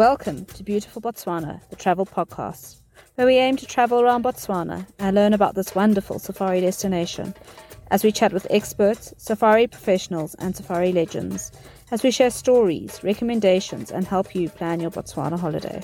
Welcome to Beautiful Botswana, the travel podcast, where we aim to travel around Botswana and learn about this wonderful safari destination as we chat with experts, safari professionals, and safari legends, as we share stories, recommendations, and help you plan your Botswana holiday.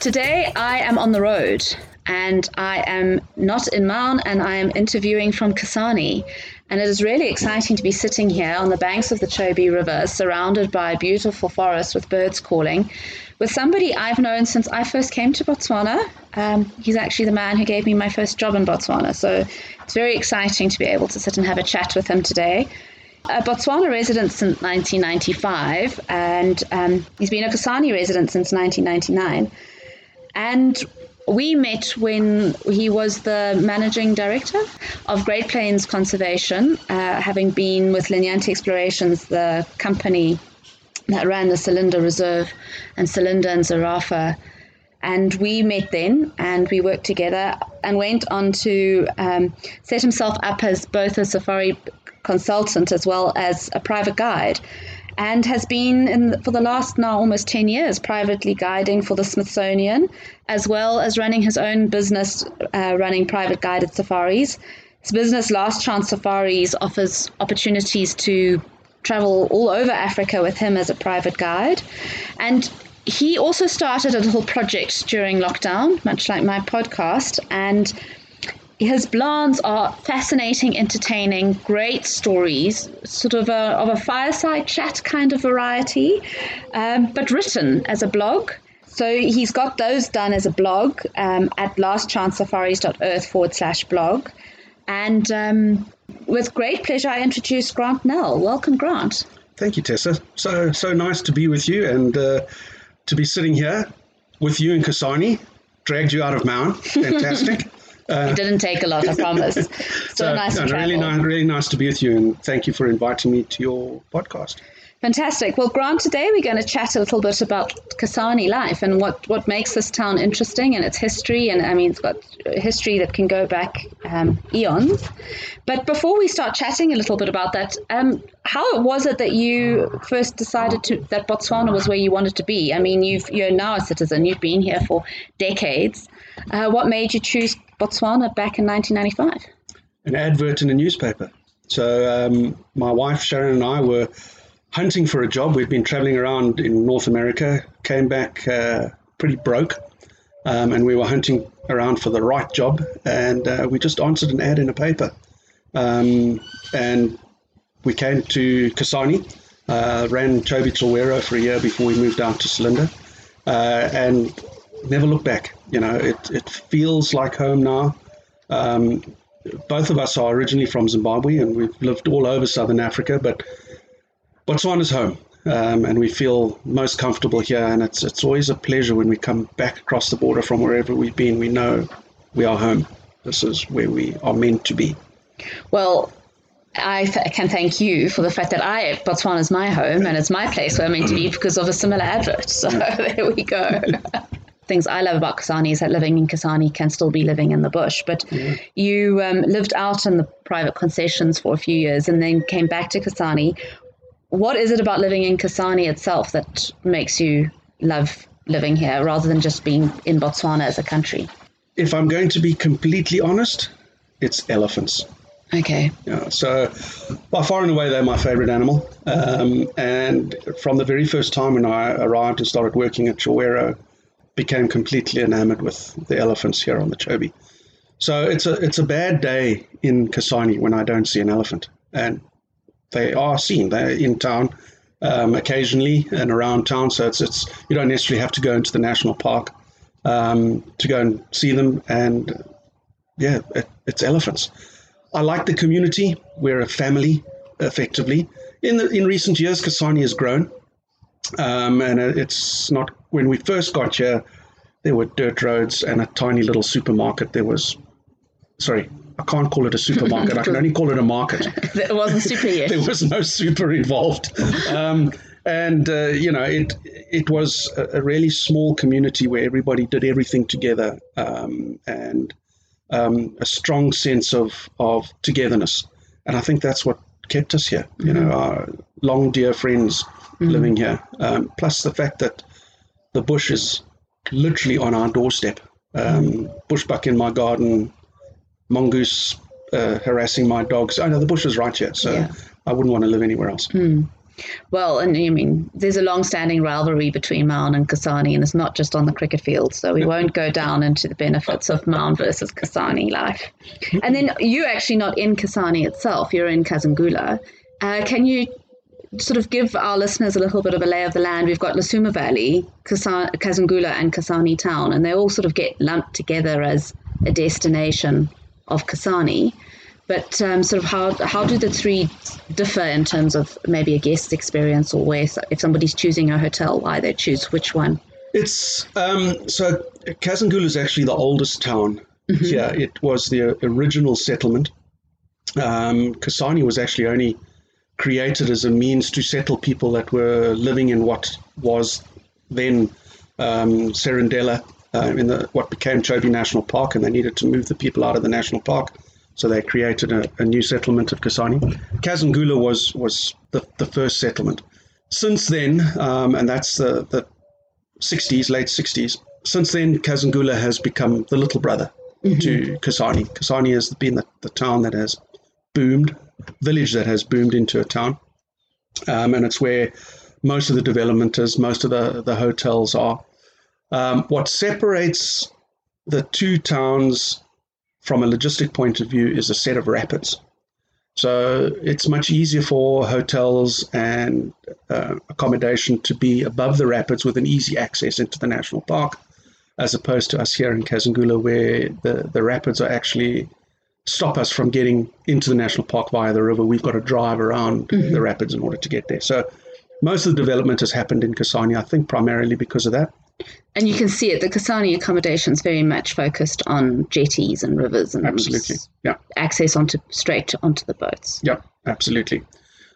Today I am on the road and I am not in Maun and I am interviewing from Kasane. And it is really exciting to be sitting here on the banks of the Chobe River, surrounded by a beautiful forest with birds calling, with somebody I've known since I first came to Botswana. Um, he's actually the man who gave me my first job in Botswana. So it's very exciting to be able to sit and have a chat with him today a Botswana resident since 1995, and um, he's been a Kasane resident since 1999. And we met when he was the managing director of Great Plains Conservation, uh, having been with Linyanti Explorations, the company that ran the Selinda Reserve and Selinda and Zarafa. And we met then and we worked together and went on to um, set himself up as both a safari consultant as well as a private guide and has been in, for the last now almost 10 years privately guiding for the Smithsonian, as well as running his own business, uh, running private guided safaris. His business, Last Chance Safaris, offers opportunities to travel all over Africa with him as a private guide. And he also started a little project during lockdown, much like my podcast, and his blans are fascinating, entertaining, great stories, sort of a, of a fireside chat kind of variety, um, but written as a blog. So he's got those done as a blog um, at lastchancesafaris.earth forward slash blog. And um, with great pleasure, I introduce Grant Nell. Welcome, Grant. Thank you, Tessa. So so nice to be with you and uh, to be sitting here with you and Kasane. Dragged you out of Maun. Fantastic. Uh, it didn't take a lot, I promise. So, nice to really nice, really nice to be with you, and thank you for inviting me to your podcast. Fantastic. Well, Grant, today we're going to chat a little bit about Kasane life and what, what makes this town interesting and its history. And I mean, it's got history that can go back um, eons. But before we start chatting a little bit about that, um, how was it that you first decided to that Botswana was where you wanted to be? I mean, you've, you're now a citizen, you've been here for decades. Uh, what made you choose Botswana back in 1995? An advert in a newspaper. So um, my wife Sharon and I were hunting for a job. We'd been traveling around in North America, came back uh, pretty broke, um, and we were hunting around for the right job. And uh, we just answered an ad in a paper. Um, and we came to Kasane, uh, ran Chobe Chilwero for a year before we moved out to Selinda, uh, and never looked back. You know, it, it feels like home now. Um, both of us are originally from Zimbabwe and we've lived all over Southern Africa, but Botswana's home. Um, and we feel most comfortable here. And it's, it's always a pleasure when we come back across the border from wherever we've been. We know we are home. This is where we are meant to be. Well, I th- can thank you for the fact that I Botswana is my home and it's my place where I'm meant to be because of a similar advert. So there we go. things I love about Kasane is that living in Kasane can still be living in the bush. But yeah. you um, lived out in the private concessions for a few years and then came back to Kasane. What is it about living in Kasane itself that makes you love living here rather than just being in Botswana as a country? If I'm going to be completely honest, it's elephants. Okay. Yeah, so, by far and away, they're my favorite animal. Um, and from the very first time when I arrived and started working at Chilwero, became completely enamored with the elephants here on the Chobe. So it's a it's a bad day in Kasane when I don't see an elephant, and they are seen. They're in town um, occasionally and around town. So it's it's you don't necessarily have to go into the national park um, to go and see them. And yeah, it, it's elephants. I like the community. We're a family, effectively. In the in recent years, Kasane has grown. Um, and it's not when we first got here, there were dirt roads and a tiny little supermarket. There was, sorry, I can't call it a supermarket. I can only call it a market. it wasn't super yet. there was no super involved. Um, and uh, you know it it was a, a, really small community where everybody did everything together um, and um, a strong sense of of togetherness and I think that's what kept us here you mm-hmm. know our long dear friends mm-hmm. living here um, plus the fact that the bush is literally on our doorstep um, bushbuck in my garden mongoose uh, harassing my dogs I know the bush is right here so yeah. I wouldn't want to live anywhere else mm. Well, and I mean, there's a long-standing rivalry between Maun and Kasane, and it's not just on the cricket field. So we won't go down into the benefits of Maun versus Kasane life. And then you're actually not in Kasane itself; you're in Kazungula. Uh, can you sort of give our listeners a little bit of a lay of the land? We've got Lesoma Valley, Kazungula, and Kasane Town, and they all sort of get lumped together as a destination of Kasane. But um, sort of how how do the three differ in terms of maybe a guest experience or where if somebody's choosing a hotel, why they choose which one? It's um, so Kazungula is actually the oldest town mm-hmm. here. It was the original settlement. Um, Kasane was actually only created as a means to settle people that were living in what was then um, Serondela uh, in the what became Chobe National Park, and they needed to move the people out of the national park. So they created a, a new settlement of Kasane. Kazungula was was the, the first settlement. Since then, um, and that's the, the 60s, late 60s, since then, Kazungula has become the little brother mm-hmm. to Kasane. Kasane has been the, the town that has boomed, village that has boomed into a town. Um, and it's where most of the development is, most of the, the hotels are. Um, what separates the two towns from a logistic point of view, is a set of rapids. So it's much easier for hotels and uh, accommodation to be above the rapids with an easy access into the national park, as opposed to us here in Kazungula, where the, the rapids are actually stop us from getting into the national park via the river. We've got to drive around mm-hmm. the rapids in order to get there. So most of the development has happened in Kasane, I think, primarily because of that. And you can see it. The Kasane accommodation is very much focused on jetties and rivers and absolutely, yeah, access onto straight onto the boats. Yeah, absolutely.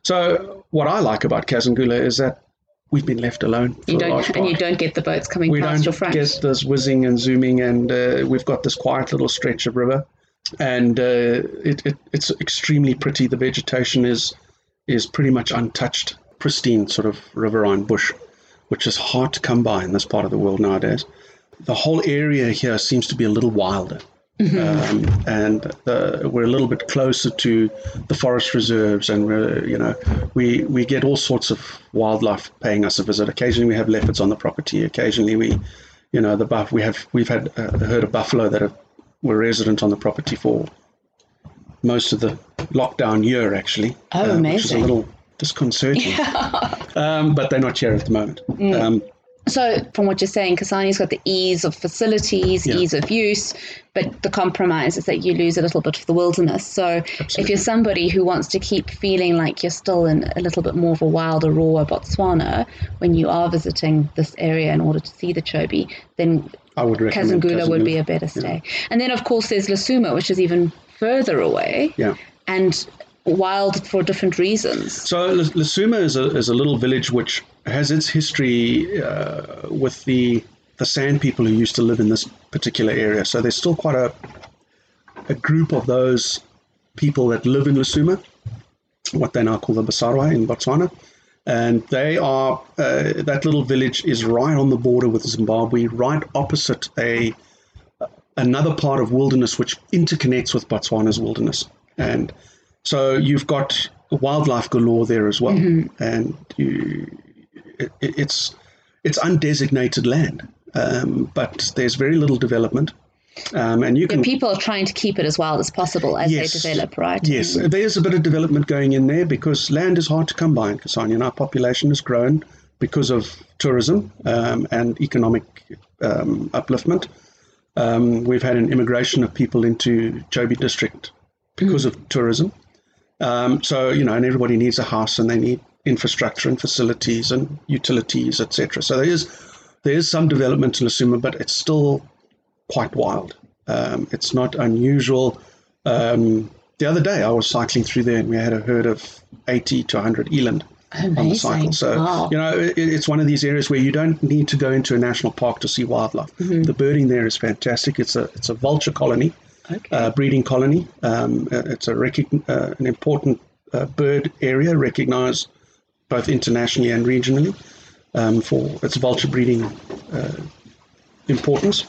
So what I like about Kazungula is that we've been left alone. you don't, and you don't get the boats coming we past your front. We don't get this whizzing and zooming, and uh, we've got this quiet little stretch of river, and uh, it, it, it's extremely pretty. The vegetation is is pretty much untouched, pristine sort of riverine bush which is hard to come by in this part of the world nowadays. The whole area here seems to be a little wilder. Mm-hmm. Um, and we're a little bit closer to the forest reserves, and we're, you know, we we get all sorts of wildlife paying us a visit. Occasionally, we have leopards on the property. Occasionally, we, you know, the buff we have we've had a herd of buffalo that have, were resident on the property for most of the lockdown year, actually. Oh, uh, amazing! Which is a little disconcerting. Yeah. Um, but they're not here at the moment. Mm. Um, so, from what you're saying, Kasane's got the ease of facilities, yeah. ease of use, but the compromise is that you lose a little bit of the wilderness. So, Absolutely. if you're somebody who wants to keep feeling like you're still in a little bit more of a wilder, rawer Botswana when you are visiting this area in order to see the Chobe, then I would recommend Kazungula would be a better stay. Yeah. And then, of course, there's Lesoma, which is even further away. Yeah. And wild for different reasons. So Lesoma is a, is a little village which has its history uh, with the the San people who used to live in this particular area. So there's still quite a a group of those people that live in Lusuma, what they now call the Basarwa in Botswana. And they are, uh, that little village is right on the border with Zimbabwe, right opposite a another part of wilderness which interconnects with Botswana's wilderness. And so you've got wildlife galore there as well, mm-hmm. and you, it, it's it's undesignated land, um, but there's very little development. Um, and you can yeah, people are trying to keep it as wild as possible as yes, they develop, right? Yes, mm-hmm. there's a bit of development going in there because land is hard to come by in Kasane, and our population has grown because of tourism um, and economic um, upliftment. Um, we've had an immigration of people into Chobe district because mm. of tourism. Um, so you know, and everybody needs a house, and they need infrastructure and facilities and utilities, etc. So there is there is some development in Lesoma, but it's still quite wild. Um, it's not unusual. Um, the other day, I was cycling through there, and we had a herd of 80 to 100 eland on the cycle. So Wow. you know, it, it's one of these areas where you don't need to go into a national park to see wildlife. Mm-hmm. The birding there is fantastic. It's a it's a vulture colony, Okay. uh, breeding colony. Um, uh, it's a recogn- uh, an important uh, bird area, recognised both internationally and regionally um, for its vulture breeding uh, importance.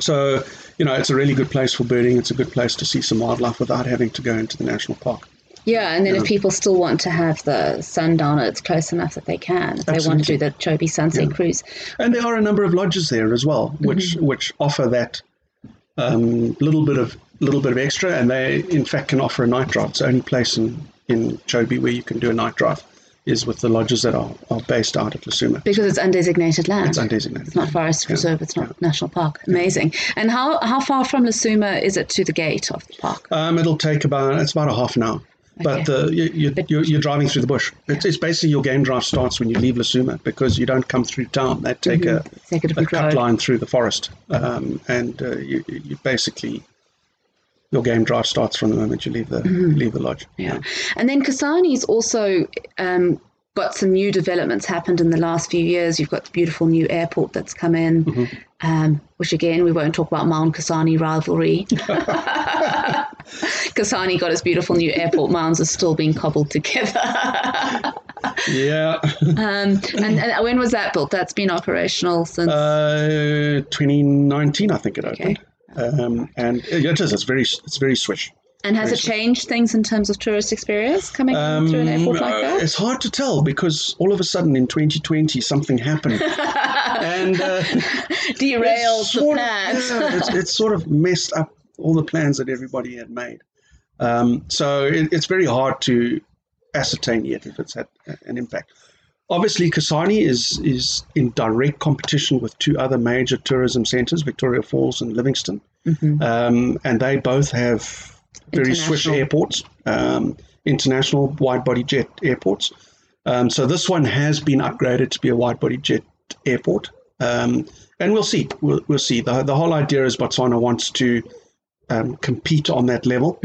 So, you know, it's a really good place for birding. It's a good place to see some wildlife without having to go into the national park. yeah, and then if people still want to have the sundowner, it's close enough that they can. If they want to do the Chobe Sunset Cruise. And there are a number of lodges there as well, which Mm-hmm. which offer that um, little bit of little bit of extra, and they in fact can offer a night drive. It's the only place in in Chobe where you can do a night drive is with the lodges that are, are based out of Lesoma. Because it's undesignated land. It's undesignated. It's not forest reserve. It's not national park. Amazing. And how how far from Lesoma is it to the gate of the park? Um, it'll take about it's about a half an hour. But the, you, you, you're, you're driving through the bush. It's, it's basically your game drive starts when you leave Lesoma because you don't come through town. They take Take a a, a cut road. line through the forest, um, and uh, you, you basically your game drive starts from the moment you leave the leave the lodge. Yeah. And then Kasane's also um, got some new developments happened in the last few years. You've got the beautiful new airport that's come in, Mm-hmm. um, which again, we won't talk about Maun Kasane rivalry. Kasane got his beautiful new airport. Maun's are still being cobbled together. Yeah, um, and, and when was that built? That's been operational since. uh, 2019, I think it opened. Um, and it is. It's very. It's very swish. and has it changed things in terms of tourist experience coming through an airport like Uh, that? It's hard to tell because all of a sudden in 2020 something happened, and uh, Derailed the sort of- plans. yeah, it's, it's sort of messed up all the plans that everybody had made. Um, so it, it's very hard to ascertain yet if it's had an impact. Obviously, Kasane is is in direct competition with two other major tourism centres, Victoria Falls and Livingstone, um, and they both have very swish airports, um, international wide-body jet airports. Um, so this one has been upgraded to be a wide-body jet airport, um, and we'll see. We'll, we'll see. The, the whole idea is Botswana wants to um, compete on that level.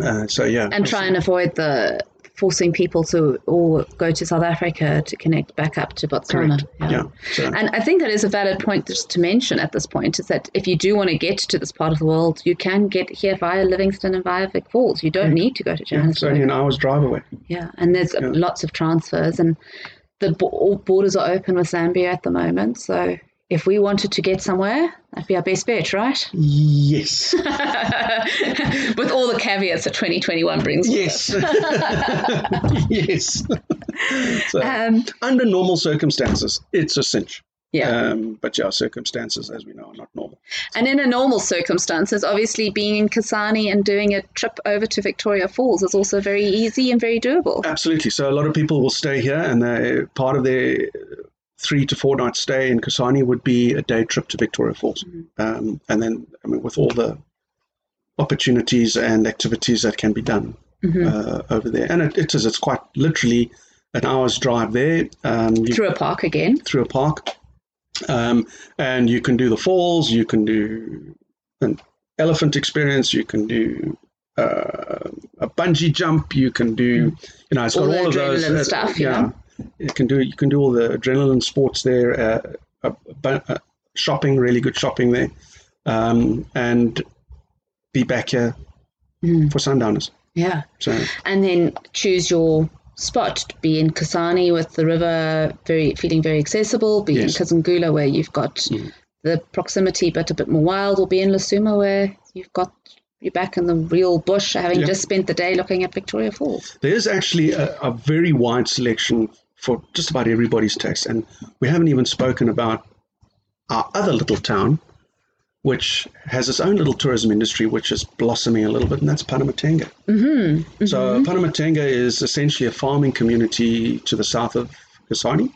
Uh, so yeah, and try and avoid the forcing people to or go to South Africa to connect back up to Botswana. Yeah. So, And I think that is a valid point just to mention at this point is that if you do want to get to this part of the world, you can get here via Livingstone and via Vic Falls. You don't need to go to yeah, it's only an hour's drive away. Yeah, and there's lots of transfers, and the borders are open with Zambia at the moment. So if we wanted to get somewhere, that'd be our best bet, right? Yes. with all the caveats that 2021 brings. Yes. yes. so, Um, under normal circumstances, it's a cinch. yeah. Um, but yeah, circumstances, as we know, are not normal. And in a normal circumstances, obviously being in Kasane and doing a trip over to Victoria Falls is also very easy and very doable. Absolutely. So a lot of people will stay here, and they're part of their three to four night stay in Kasane would be a day trip to Victoria Falls, um, and then I mean with all the opportunities and activities that can be done uh, over there, and it, it is it's quite literally an hour's drive there. Um, you Through a park again. through a park. Um, and you can do the falls, you can do an elephant experience, you can do uh, a bungee jump, you can do, you know, it's All got all of those. uh, stuff, you yeah. know? You can do you can do all the adrenaline sports there, uh, uh, uh, shopping, really good shopping there, um, and be back here Mm. for sundowners. Yeah. So And then choose your spot. Be in Kasane with the river very feeling very accessible. Be Yes. in Kazungula where you've got the proximity but a bit more wild. Or be in Lesoma where you've got you're back in the real bush having Yeah. just spent the day looking at Victoria Falls. There's actually a, a very wide selection for just about everybody's taste. And we haven't even spoken about our other little town, which has its own little tourism industry, which is blossoming a little bit, and that's Pandamatenga. Mm-hmm. So Pandamatenga is essentially a farming community to the south of Kasane,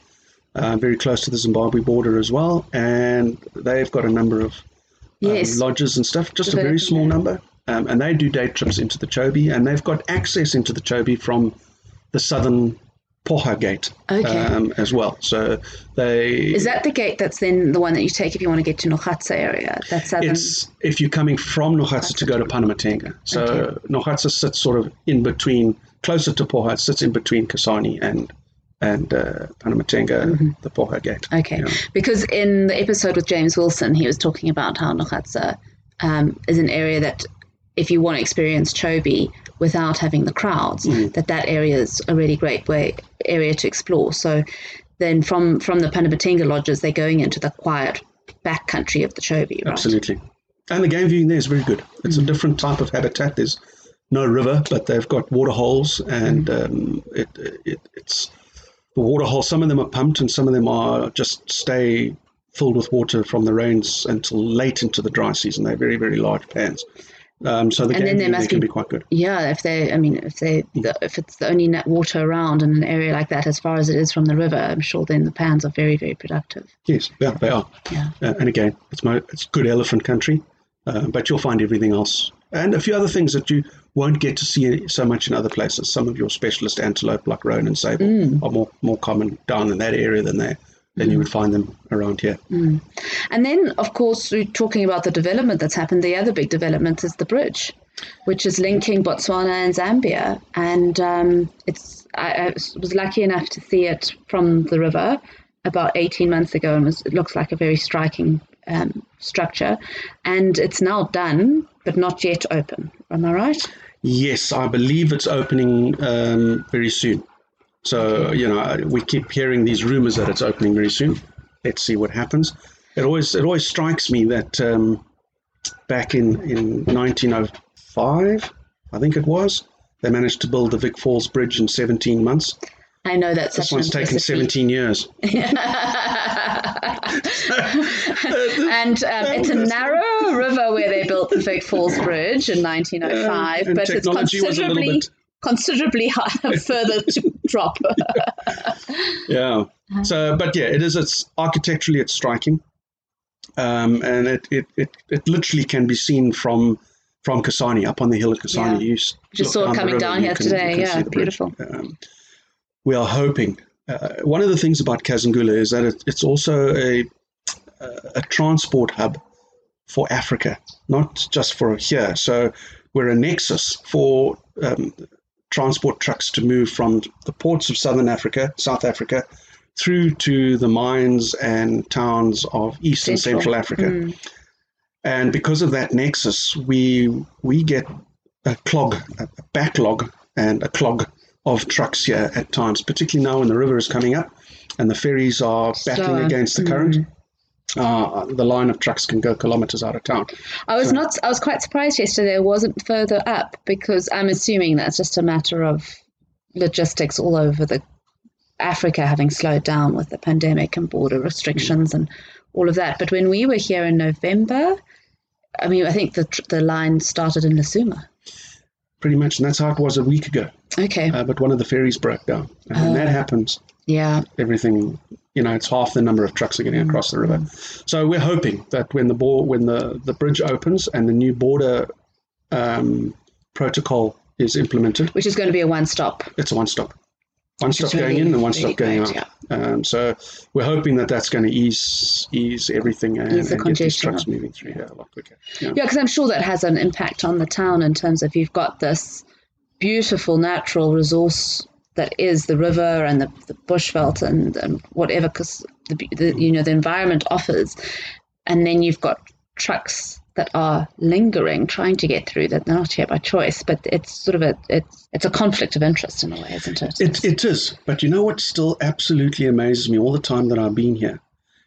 uh, very close to the Zimbabwe border as well. And they've got a number of um, lodges and stuff, just a very small yeah. number. Um, and they do day trips into the Chobe, and they've got access into the Chobe from the southern Poha Gate Okay. um, as well. So they Is that the gate that's then the one that you take if you want to get to Nogatsaa area? That's southern. it's if you're coming from Nogatsaa to go to Pandamatenga. So Okay. Nogatsaa sits sort of in between closer to Poha. It sits in between Kasane and and uh, Pandamatenga, the Poha Gate. Okay, Yeah. because in the episode with James Wilson, he was talking about how Nogatsaa um, is an area that, if you want to experience Chobe without having the crowds, hmm. that that area is a really great way area to explore. So then from from the Pandamatenga lodges, they're going into the quiet back country of the Chobe, right? Absolutely. And the game viewing there is very good. It's a hmm. different type of habitat. There's no river, but they've got water holes, and hmm. um, it, it, it's the water holes. Some of them are pumped, and some of them are just stay filled with water from the rains until late into the dry season. They're very, very large pans. Um, so the And then there must can be- be quite good. Yeah, if they, I mean, if they, the, if it's the only net water around in an area like that, as far as it is from the river, I'm sure then the pans are very, very productive. Yes, yeah, they are. Yeah. Uh, and again, it's mo- it's good elephant country, uh, but you'll find everything else and a few other things that you won't get to see so much in other places. Some of your specialist antelope, like roan and sable, Mm. are more more common down in that area than there than you would find them around here. And then, of course, we're talking about the development that's happened. The other big development is the bridge, which is linking Botswana and Zambia. And um, it's I, I was lucky enough to see it from the river about 18 months ago, and was, it looks like a very striking um, structure. And it's now done, but not yet open. Am I right? Yes, I believe it's opening um, very soon. So you know, we keep hearing these rumors that it's opening very soon. Let's see what happens. It always it always strikes me that um, back in in 1905, I think it was, they managed to build the Vic Falls Bridge in 17 months. I know that's This one's taken 17 years. and um, it's a narrow river where they built the Vic Falls Bridge in 1905, and but it's technology was a little considerably bit- considerably further to drop. Yeah. So, but yeah, it is. It's architecturally, it's striking, um, and it, it it it literally can be seen from from Kasane up on the hill of Kasane. Yeah. You Just saw it coming down here can- today. Yeah, see the bridge. beautiful. Um, we are hoping. Uh, one of the things about Kazungula is that it, it's also a a transport hub for Africa, not just for here. So we're a nexus for um, transport trucks to move from the ports of southern Africa, South Africa, through to the mines and towns of East and Central. Central Africa. Mm. And because of that nexus, we we get a clog, a backlog, and a clog of trucks here at times, particularly now when the river is coming up and the ferries are battling against the current. Uh, the line of trucks can go kilometers out of town. I was So- not. I was quite surprised yesterday. It wasn't further up because I'm assuming that's just a matter of logistics all over the Africa having slowed down with the pandemic and border restrictions and all of that. But when we were here in November, I mean, I think the the line started in Lesoma. Pretty much, and that's how it was a week ago. Okay. Uh, but one of the ferries broke down, and when that Oh. happens, Yeah. everything you know it's half the number of trucks are getting across the river. So we're hoping that when the bor- when the, the bridge opens and the new border um, protocol is implemented. Which is going to be a one stop. it's a one stop one Which stop is going in and one really stop going great, out. um, so we're hoping that that's going to ease ease everything and, Ease the and get these trucks moving through here a lot quicker. Yeah. Yeah, because I'm sure that has an impact on the town in terms of you've got this beautiful natural resource that is the river and the, the bushveld and, and whatever, because the, the you know the environment offers, and then you've got trucks that are lingering, trying to get through that they're not here by choice, but it's sort of a it's it's a conflict of interest in a way, isn't it? It, it is. But you know what still absolutely amazes me all the time that I've been here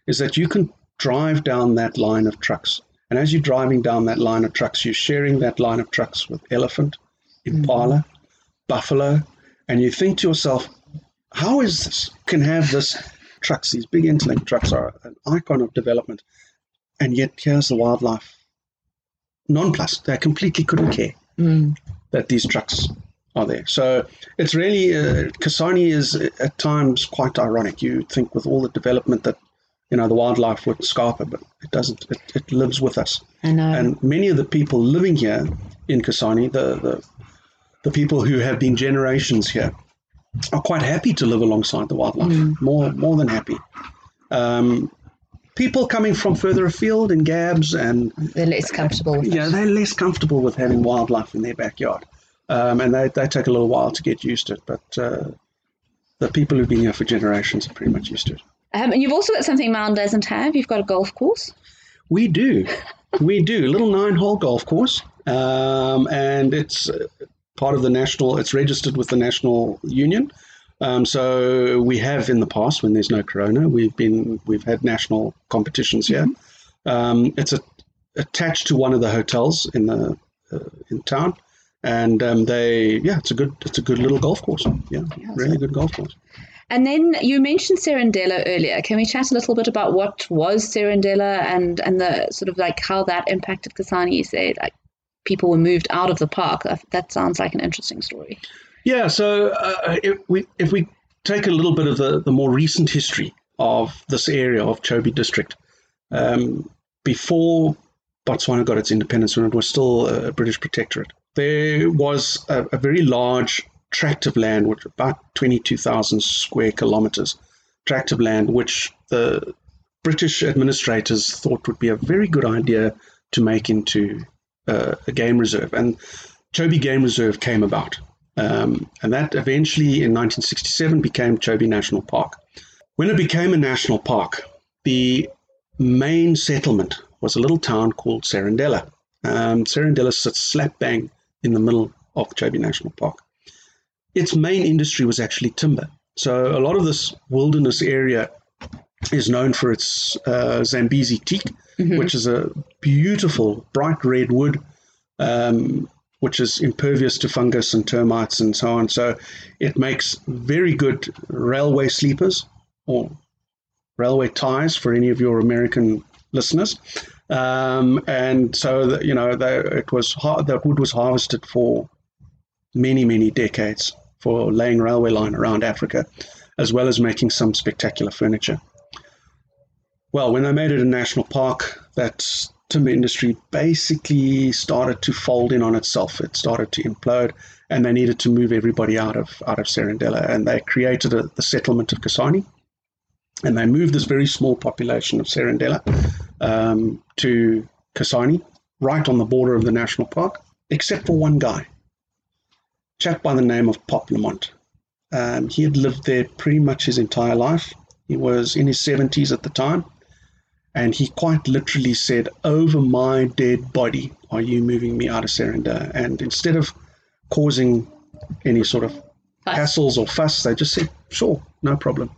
is that you can drive down that line of trucks. And as you're driving down that line of trucks, you're sharing that line of trucks with elephant, impala, mm-hmm. buffalo. And you think to yourself, how is this? Can have this trucks, these big interlink trucks are an icon of development. And yet here's the wildlife nonplussed. They completely couldn't care Mm. that these trucks are there. So it's really uh, Kasane is at times quite ironic. You think with all the development that you know the wildlife would scarper, but it doesn't. It, it lives with us, I know. and many of the people living here in Kasane, the the the people who have been generations here, are quite happy to live alongside the wildlife. More more than happy. Um, people coming from further afield in Gabs and they're less comfortable with yeah, it. they're less comfortable with having wildlife in their backyard. um, and they, they take a little while to get used to it. But uh, the people who've been here for generations are pretty much used to it. Um, and you've also got something Maun doesn't have. You've got a golf course. We do, we do. A little nine-hole golf course, um, and it's uh, part of the national. It's registered with the national union. Um, so we have in the past, when there's no corona, we've been we've had national competitions here. Mm-hmm. Um, it's a, attached to one of the hotels in the uh, in town, and um, they yeah, it's a good it's a good little golf course. Yeah, yeah really good golf course. And then you mentioned Serondela earlier. Can we chat a little bit about what was Serondela and and the sort of like how that impacted Kasane? You say like people were moved out of the park. That sounds like an interesting story. Yeah, so uh, if we if we take a little bit of the, the more recent history of this area of Chobe district, um, before Botswana got its independence, when it was still a British protectorate, there was a, a very large tract of land, which about twenty two thousand square kilometers, tract of land, which the British administrators thought would be a very good idea to make into uh, a game reserve, and Chobe Game Reserve came about. Um, and that eventually in 1967 became Chobe National Park. When it became a national park, the main settlement was a little town called Serondela. Um, Serondela sits slap bang in the middle of Chobe National Park. Its main industry was actually timber. So a lot of this wilderness area is known for its uh, Zambezi teak, mm-hmm. which is a beautiful bright red wood. Um, which is impervious to fungus and termites and so on. So it makes very good railway sleepers or railway ties for any of your American listeners. Um, and so, you know, they, it was that wood was harvested for many, many decades for laying railway line around Africa, as well as making some spectacular furniture. Well, when they made it a national park, that timber industry basically started to fold in on itself. It started to implode, and they needed to move everybody out of out of Serondela, and they created a, the settlement of Kasane, and they moved this very small population of Serondela um, to Kasane, right on the border of the national park, except for one guy, chap by the name of Pop Lamont. Um, he had lived there pretty much his entire life. He was in his 70s at the time and he quite literally said, Over my dead body, are you moving me out of Serenda? And instead of causing any sort of fuss. hassles or fuss, they just said, Sure, no problem.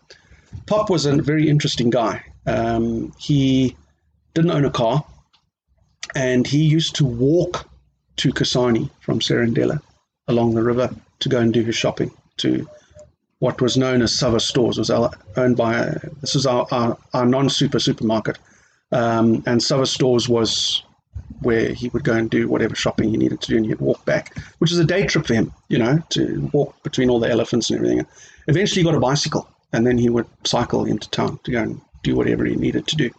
Pop was a very interesting guy. Um, he didn't own a car, and he used to walk to Kasane from Serondela along the river to go and do his shopping to what was known as Sava Stores. It was owned by, this is our, our, our non-super supermarket. Um, and Sava Stores was where he would go and do whatever shopping he needed to do and he'd walk back, which is a day trip for him, you know, to walk between all the elephants and everything. Eventually he got a bicycle and then he would cycle into town to go and do whatever he needed to do.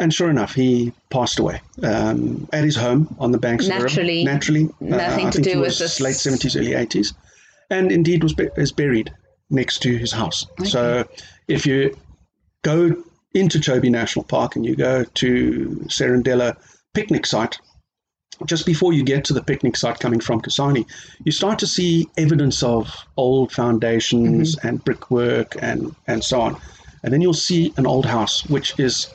And sure enough, he passed away um, at his home on the banks naturally, of the river. Naturally. Nothing uh, to do with this. Late 70s, early 80s and indeed was is buried next to his house. Okay. So if you go into Chobe National Park and you go to Serondela picnic site, just before you get to the picnic site coming from Kasane, you start to see evidence of old foundations mm-hmm. and brickwork and, and so on. And then you'll see an old house, which is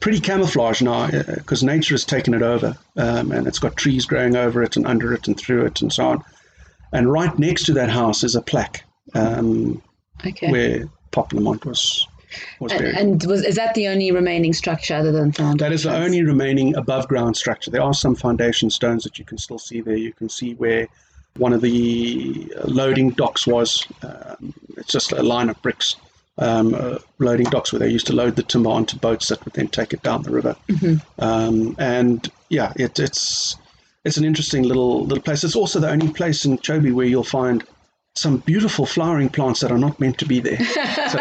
pretty camouflaged now because uh, nature has taken it over um, and it's got trees growing over it and under it and through it and so on. And right next to that house is a plaque um, okay. where Pop Lamont was was buried. And, was is that the only remaining structure other than foundations? That is the only remaining above ground structure. There are some foundation stones that you can still see there. You can see where one of the loading docks was. Um, it's just a line of bricks. Um, uh, loading docks where they used to load the timber onto boats that would then take it down the river. Mm-hmm. Um, and yeah, it, it's it's an interesting little little place. It's also the only place in Chobe where you'll find some beautiful flowering plants that are not meant to be there. So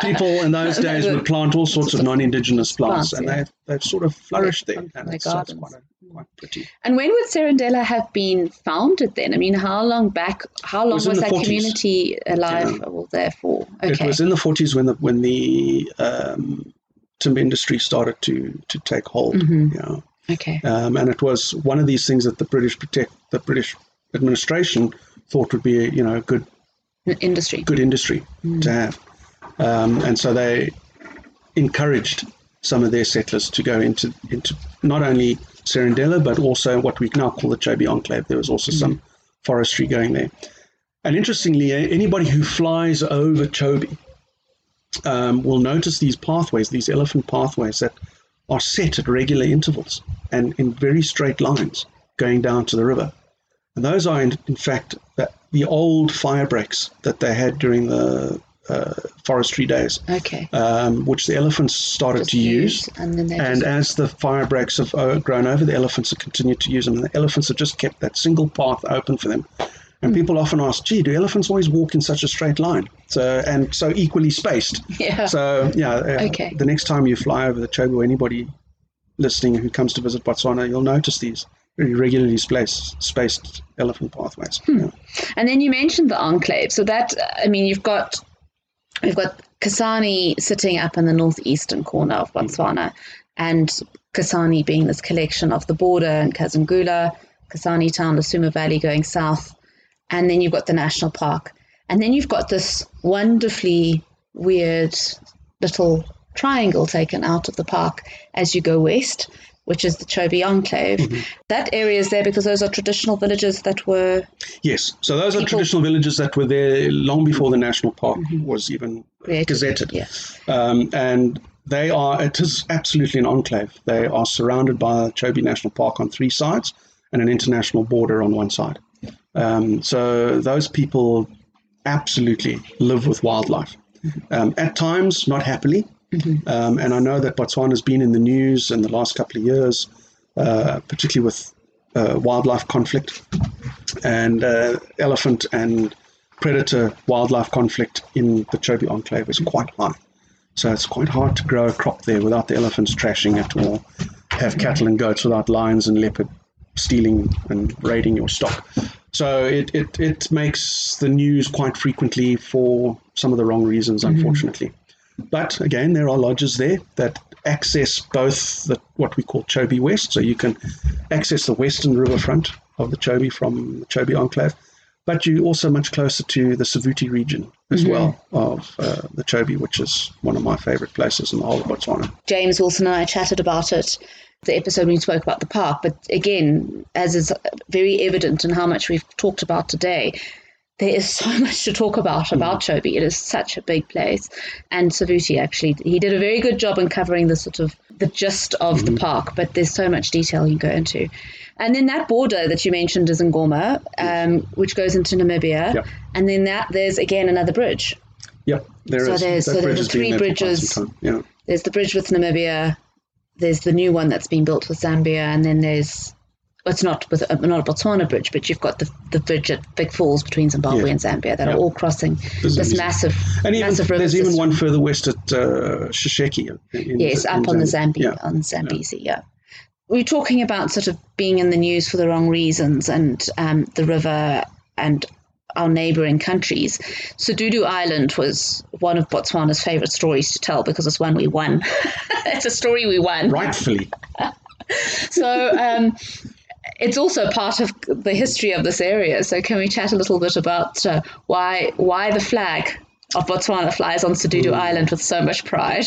people in those days would plant all sorts of non-indigenous plants, plants and yeah. they've, they've sort of flourished there. And it's, it's quite, a, quite pretty. And when would Serondela have been founded then? I mean, how long back, how long was, was that 40s. community alive yeah. well, there for? Okay. It was in the 40s when the, when the um, timber industry started to, to take hold. Mm-hmm. Yeah. Okay. Um, and it was one of these things that the British protect the British administration thought would be, a, you know, a good industry. Good industry mm. to have, um, and so they encouraged some of their settlers to go into into not only Serondela but also what we now call the Chobe Enclave. There was also mm. some forestry going there. And interestingly, anybody who flies over Chobe um, will notice these pathways, these elephant pathways that are set at regular intervals and in very straight lines going down to the river. And those are, in, in fact, the, the old fire breaks that they had during the uh, forestry days. Okay. Um, which the elephants started Just to use. And, then and as the fire breaks have uh, grown over, the elephants have continued to use them. And the elephants have just kept that single path open for them. And mm. people often ask, gee, do elephants always walk in such a straight line? So and so equally spaced. Yeah. So yeah. Uh, okay. The next time you fly over the Chobe or anybody listening who comes to visit Botswana, you'll notice these very regularly spaced, spaced elephant pathways. Hmm. Yeah. And then you mentioned the enclave. So that I mean, you've got We've got Kasane sitting up in the northeastern corner of Botswana, and Kasane being this collection of the border and Kazungula, Kasane town, the Suma Valley going south, and then you've got the national park. And then you've got this wonderfully weird little triangle taken out of the park as you go west, which is the Chobe Enclave. Mm-hmm. That area is there because those are traditional villages that were. Yes, so those people... are traditional villages that were there long before the national park mm-hmm. was even Created. gazetted. Yeah. Um, and they are, it is absolutely an enclave. They are surrounded by Chobe National Park on three sides and an international border on one side. Um, so those people absolutely live with wildlife. Um, at times, not happily, Mm-hmm. Um, and I know that Botswana has been in the news in the last couple of years, uh, particularly with uh, wildlife conflict and uh, elephant and predator wildlife conflict in the Chobe Enclave is quite high. So it's quite hard to grow a crop there without the elephants trashing it or have cattle and goats without lions and leopard stealing and raiding your stock. So it, it, it makes the news quite frequently for some of the wrong reasons, mm-hmm. unfortunately. Mm-hmm. But again, there are lodges there that access both the, what we call Chobe West, so you can access the western riverfront of the Chobe from the Chobe Enclave, but you're also much closer to the Savuti region as mm-hmm. well of uh, the Chobe, which is one of my favorite places in the whole of Botswana. James Wilson and I chatted about it the episode when we spoke about the park, but again, as is very evident in how much we've talked about today, there is so much to talk about mm. about Chobe. It is such a big place, and Savuti actually he did a very good job in covering the sort of the gist of mm-hmm. the park. But there's so much detail you go into, and then that border that you mentioned is Ngoma, um, which goes into Namibia, yep. and then that there's again another bridge. Yep, there so is. There's, so there's three bridges. Yeah. There's the bridge with Namibia. There's the new one that's been built with Zambia, and then there's it's not with uh, not a Botswana bridge, but you've got the, the bridge at Vic Falls between Zimbabwe yeah. and Zambia that yeah. are all crossing this, this massive and even, massive There's system. even one further west at uh, Sesheke. yes, up on the Zambia yeah. on Zambezi. Yeah. We're talking about sort of being in the news for the wrong reasons and um, the river and our neighboring countries. Sedudu Island was one of Botswana's favorite stories to tell because it's one we won. it's a story we won. Rightfully. so um, it's also part of the history of this area. So, can we chat a little bit about uh, why why the flag of Botswana flies on Sedudu mm. Island with so much pride?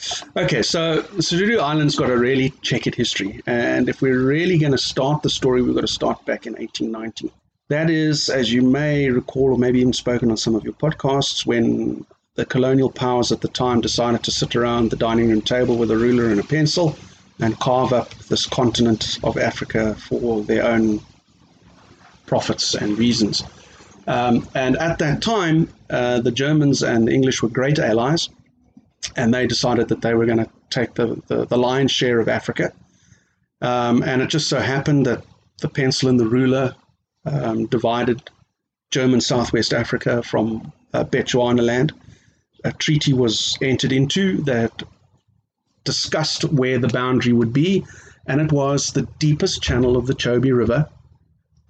okay, so Sedudu Island's got a really checkered history, and if we're really going to start the story, we've got to start back in 1890. That is, as you may recall, or maybe even spoken on some of your podcasts, when the colonial powers at the time decided to sit around the dining room table with a ruler and a pencil and carve up this continent of Africa for their own profits and reasons. Um, and at that time, uh, the Germans and the English were great allies, and they decided that they were going to take the, the, the, lion's share of Africa. Um, and it just so happened that the pencil and the ruler um, divided German Southwest Africa from uh, Bechuanaland. A treaty was entered into that discussed where the boundary would be, and it was the deepest channel of the Chobe River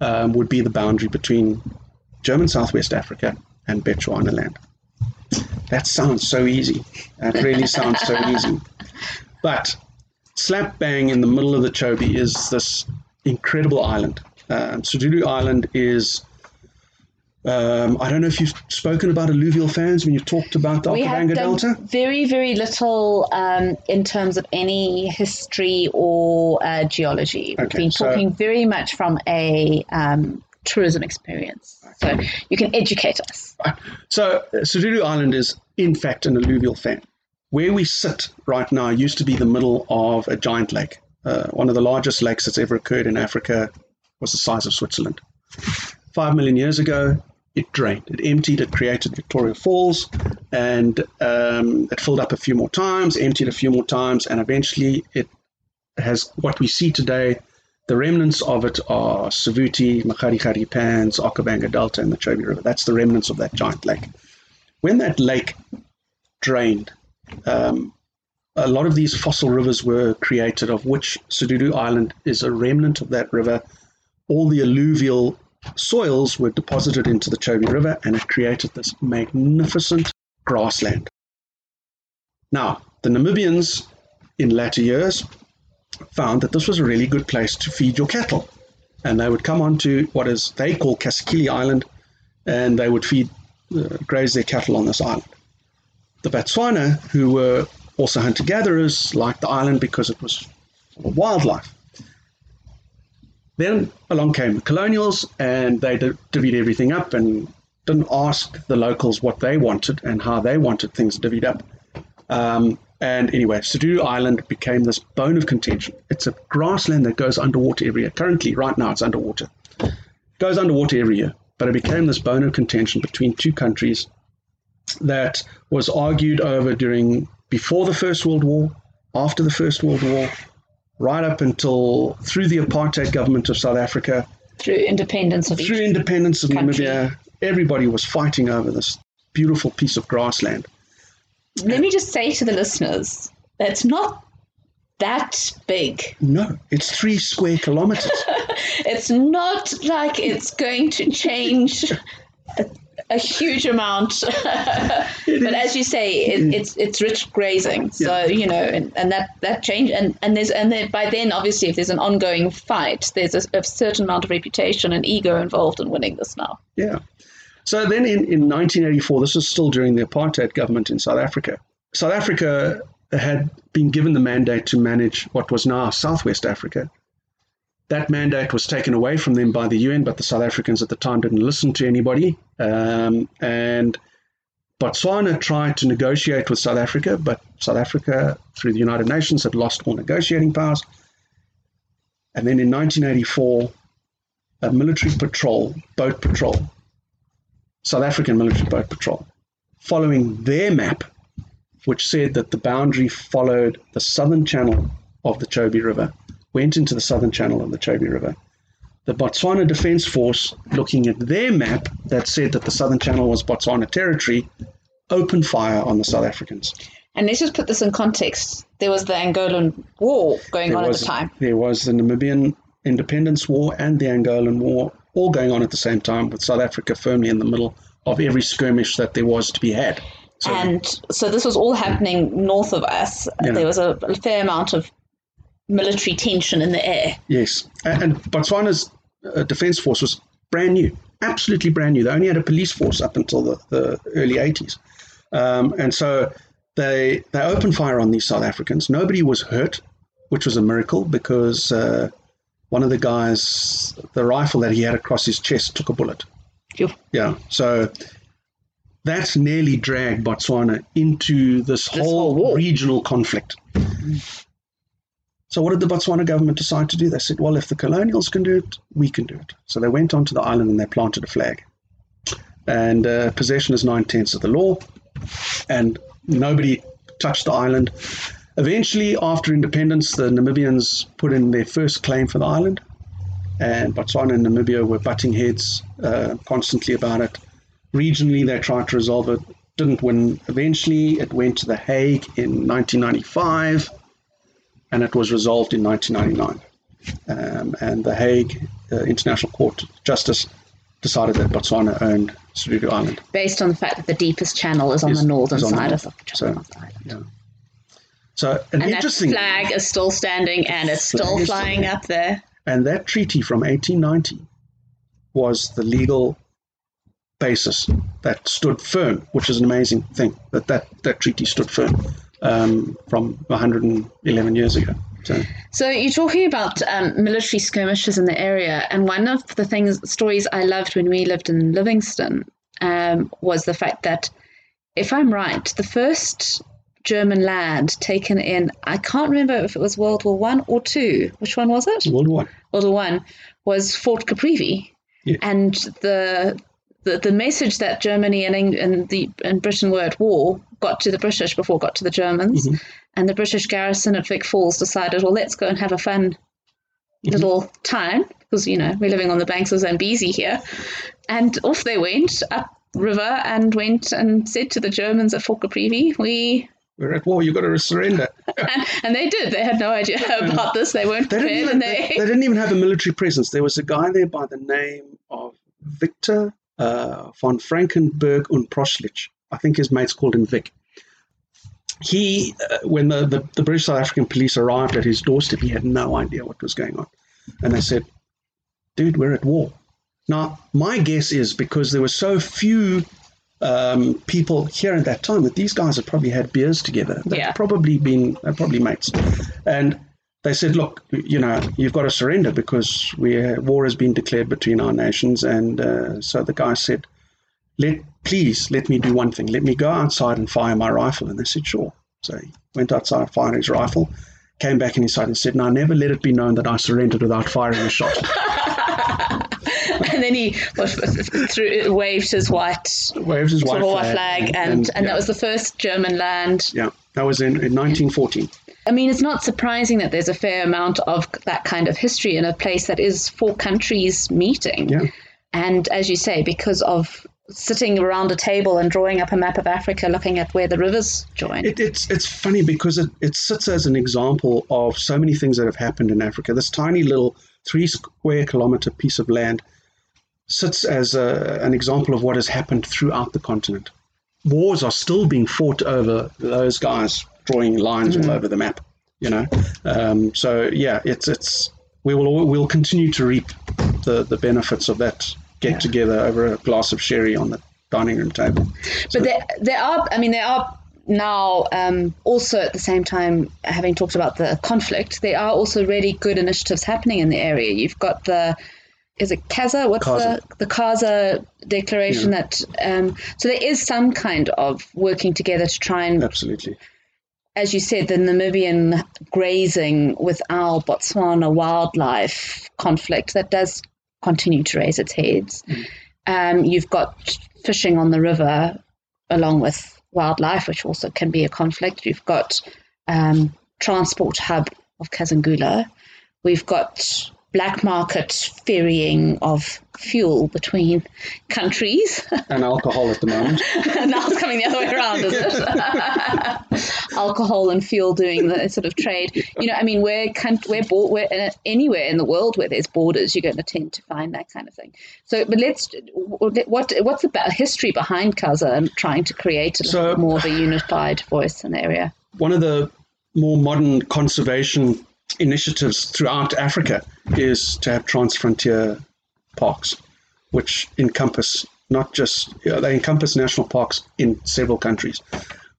um, would be the boundary between German Southwest Africa and Bechuanaland. That sounds so easy. That really sounds so easy. But slap bang in the middle of the Chobe is this incredible island Um, Sedudu Island is. Um, I don't know if you've spoken about alluvial fans when you've talked about the Okavango Delta. very, very little um, in terms of any history or uh, geology. We've Okay, been so- talking very much from a um, tourism experience. So you can educate us. So, uh, Sedudu Island is, in fact, an alluvial fan. Where we sit right now used to be the middle of a giant lake. Uh, one of the largest lakes that's ever occurred in Africa was the size of Switzerland. Five million years ago, it drained. It emptied, it created Victoria Falls, and um, it filled up a few more times, emptied a few more times, and eventually it has what we see today. The remnants of it are Savuti, Makgadikgadi Pans, Okavango Delta, and the Chobe River. That's the remnants of that giant lake. When that lake drained, um, a lot of these fossil rivers were created, of which Sedudu Island is a remnant of that river. All the alluvial soils were deposited into the Chobe River, and it created this magnificent grassland. Now, the Namibians in latter years found that this was a really good place to feed your cattle. And they would come onto what is they call Kasikili Island, and they would feed, uh, graze their cattle on this island. The Botswana, who were also hunter gatherers, liked the island because it was wildlife. Then along came the colonials, and they di- divvied everything up and didn't ask the locals what they wanted and how they wanted things divvied up. Um, and anyway, Sudu Island became this bone of contention. It's a grassland that goes underwater every year. Currently, right now, it's underwater. It goes underwater every year, but it became this bone of contention between two countries that was argued over during before the First World War, after the First World War, right up until through the apartheid government of South Africa, Through independence of through independence of country. Namibia. Everybody was fighting over this beautiful piece of grassland. Let me just say to the listeners, that's not that big. No, it's three square kilometers. It's not like it's going to change a, a huge amount. but as you say, it, mm. it's it's rich grazing. So Yeah. you know, and, and that that change and and there's and then by then obviously if there's an ongoing fight, there's a, a certain amount of reputation and ego involved in winning this now. Yeah. So then in, in 1984, this was still during the apartheid government in South Africa. South Africa had been given the mandate to manage what was now Southwest Africa. That mandate was taken away from them by the UN, but the South Africans at the time didn't listen to anybody. Um, and Botswana tried to negotiate with South Africa, but South Africa, through the United Nations, had lost all negotiating powers. And then in 1984, a military patrol, boat patrol, South African military boat patrol, following their map, which said that the boundary followed the southern channel of the Chobe River, went into the southern channel of the Chobe River. The Botswana Defence Force, looking at their map that said that the southern channel was Botswana territory, opened fire on the South Africans. And let's just put this in context. There was the Angolan War going There on was, at the time. There was the Namibian Independence War and the Angolan War all going on at the same time, with South Africa firmly in the middle of every skirmish that there was to be had. So, and so this was all happening north of us. There was a, a fair amount of military tension in the air. yes, and, and Botswana's uh, defence force was brand new, absolutely brand new. They only had a police force up until the, the early 80s. Um, and so they, they opened fire on these South Africans. Nobody was hurt, which was a miracle because uh, one of the guys, the rifle that he had across his chest, took a bullet. Phew. Yeah. So that's nearly dragged Botswana into this, This whole, whole regional conflict. So what did the Botswana government decide to do? They said, well, if the colonials can do it, we can do it. So they went onto the island and they planted a flag. And uh, possession is nine tenths of the law, and nobody touched the island. Eventually, after independence, the Namibians put in their first claim for the island, and Botswana and Namibia were butting heads uh, constantly about it. Regionally, they tried to resolve it, didn't win. Eventually, it went to The Hague in 1995, and it was resolved in 1999. Um, and The Hague uh, International Court of Justice decided that Botswana owned Sedudu Island. Based on the fact that the deepest channel is on Is- the northern on the side north. of the, So, the island. yeah. So, an And that flag is still standing and it's still flying up there. And that treaty from 1890 was the legal basis that stood firm, which is an amazing thing that that, that treaty stood firm um, from 111 years ago. So, so you're talking about um, military skirmishes in the area, and one of the things stories I loved when we lived in Livingstone um, was the fact that, if I'm right, the first German land taken in I can't remember if it was World War One or two. Which one was it? World War One. World War One was Fort Caprivi, yeah. and the the, the message that Germany and, and the and Britain were at war got to the British before it got to the Germans, mm-hmm. and the British garrison at Vic Falls decided, well, let's go and have a fun mm-hmm. little time because you know we're living on the banks of Zambezi here, and off they went up river and went and said to the Germans at Fort Caprivi, we we're at war. You've got to surrender. and, and, they did. They had no idea about this. They weren't they prepared. Even, they... they... didn't even have a military presence. There was a guy there by the name of Victor uh, von Frankenberg und Proschlitz. I think his mates called him Vic. He, uh, when the, the, the, British South African police arrived at his doorstep, he had no idea what was going on. And they said, dude, we're at war. Now, my guess is because there were so few um, people here at that time that these guys had probably had beers together. They'd yeah. probably been, they probably mates. And they said, look, you know, you've got to surrender because we, war has been declared between our nations. And uh, so the guy said, let please let me do one thing. Let me go outside and fire my rifle. And they said, sure. So he went outside, fired his rifle, came back inside and said, now never let it be known that I surrendered without firing a shot. and then he threw, waved his white, waved his white flag, flag, and, and, and, and yeah. that was the first German land. Yeah, that was in, in 1914. I mean, it's not surprising that there's a fair amount of that kind of history in a place that is four countries meeting. Yeah. And as you say, because of sitting around a table and drawing up a map of Africa, looking at where the rivers join. It, it's it's funny because it, it sits as an example of so many things that have happened in Africa. This tiny little three square kilometer piece of land sits as a, an example of what has happened throughout the continent. Wars are still being fought over those guys drawing lines mm. all over the map. You know, um, so yeah, it's it's we will we'll continue to reap the the benefits of that get yeah. together over a glass of sherry on the dining room table. So, but there there are I mean there are now um, also at the same time having talked about the conflict there are also really good initiatives happening in the area you've got the is it KAZA? What's KAZA. the the KAZA declaration yeah. that? Um, so there is some kind of working together to try and absolutely, as you said, the Namibian grazing with our Botswana wildlife conflict that does continue to raise its heads. Mm. Um, you've got fishing on the river along with wildlife, which also can be a conflict. You've got um, transport hub of Kazungula. We've got black market ferrying of fuel between countries. And alcohol at the moment. now it's coming the other way around, is it? alcohol and fuel doing the sort of trade. You know, I mean, we're, we're, we're uh, anywhere in the world where there's borders, you're going to tend to find that kind of thing. So, but let's, what what's the history behind KAZA and trying to create a so, more of a unified voice in area? One of the more modern conservation initiatives throughout Africa is to have transfrontier parks, which encompass not just you know, they encompass national parks in several countries.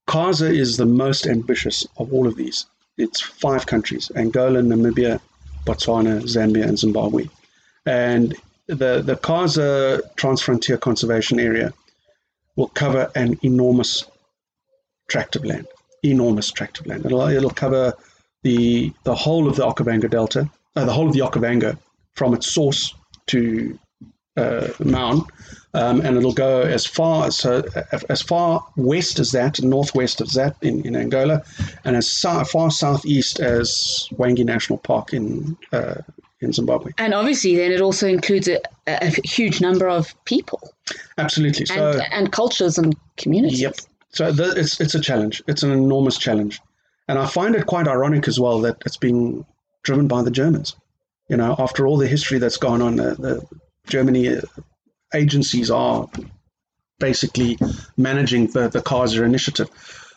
KAZA is the most ambitious of all of these. It's five countries: Angola, Namibia, Botswana, Zambia, and Zimbabwe. And the the KAZA Transfrontier Conservation Area will cover an enormous tract of land. Enormous tract of land. It'll, it'll cover the the whole of the Okavango Delta, uh, the whole of the Okavango, from its source to uh, Maun, um, and it'll go as far so as far west as that, northwest of that in, in Angola, and as so, far southeast as Hwange National Park in uh, in Zimbabwe. And obviously, then it also includes a, a huge number of people. Absolutely. So, and, and cultures and communities. Yep. So the, it's it's a challenge. It's an enormous challenge. And I find it quite ironic as well that it's being driven by the Germans. You know, after all the history that's gone on, the, the Germany agencies are basically managing the, the KAZA initiative.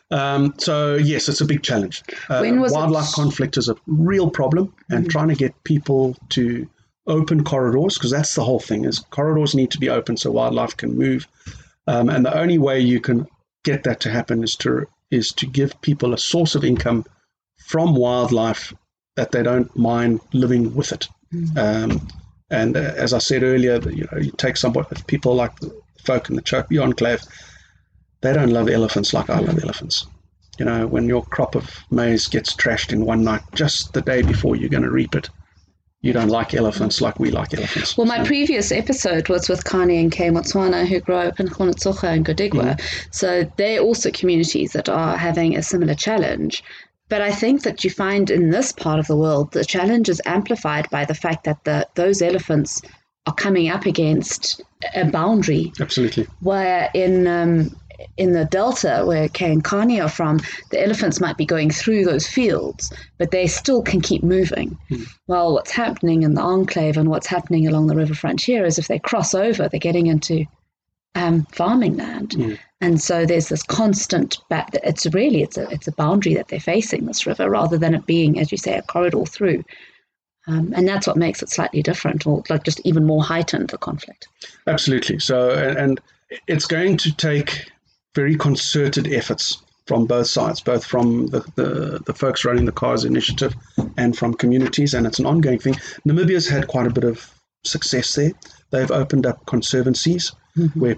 Um, so yes, it's a big challenge. Uh, was it- wildlife conflict is a real problem, and trying to get people to open corridors because that's the whole thing is corridors need to be open so wildlife can move, um, and the only way you can get that to happen is to is to give people a source of income from wildlife that they don't mind living with it. Um, and uh, as I said earlier, you know, you take some people like the folk in the Chobe enclave, they don't love elephants like I love elephants. You know, when your crop of maize gets trashed in one night, just the day before you're going to reap it, you don't like elephants like we like elephants. Well, my So- previous episode was with Kani and Kay Motswana, who grow up in Gunotsoga and Gudigwa. So they're also communities that are having a similar challenge. But I think that you find in this part of the world, the challenge is amplified by the fact that the, those elephants are coming up against a boundary absolutely. where in um, in the delta where Kay and Kani are from, the elephants might be going through those fields, but they still can keep moving. Well, what's happening in the enclave and what's happening along the river frontier is if they cross over, they're getting into um, farming land, Mm. and so there's this constant. Ba- it's really it's a it's a boundary that they're facing this river rather than it being, as you say, a corridor through. Um, and that's what makes it slightly different, or like just even more heightened the conflict. Absolutely. So, and, and it's going to take very concerted efforts from both sides, both from the, the, the folks running the KAZA initiative and from communities, and it's an ongoing thing. Namibia's had quite a bit of success there. They've opened up conservancies mm-hmm. where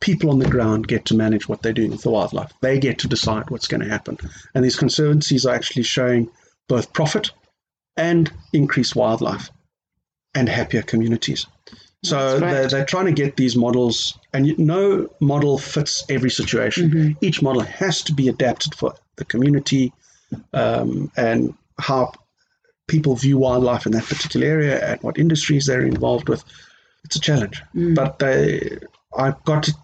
people on the ground get to manage what they're doing with the wildlife. They get to decide what's going to happen. And these conservancies are actually showing both profit and increased wildlife and happier communities. So they're, they're trying to get these models, and no model fits every situation. Mm-hmm. Each model has to be adapted for the community um, and how people view wildlife in that particular area and what industries they're involved with. It's a challenge, Mm. but they, I've got to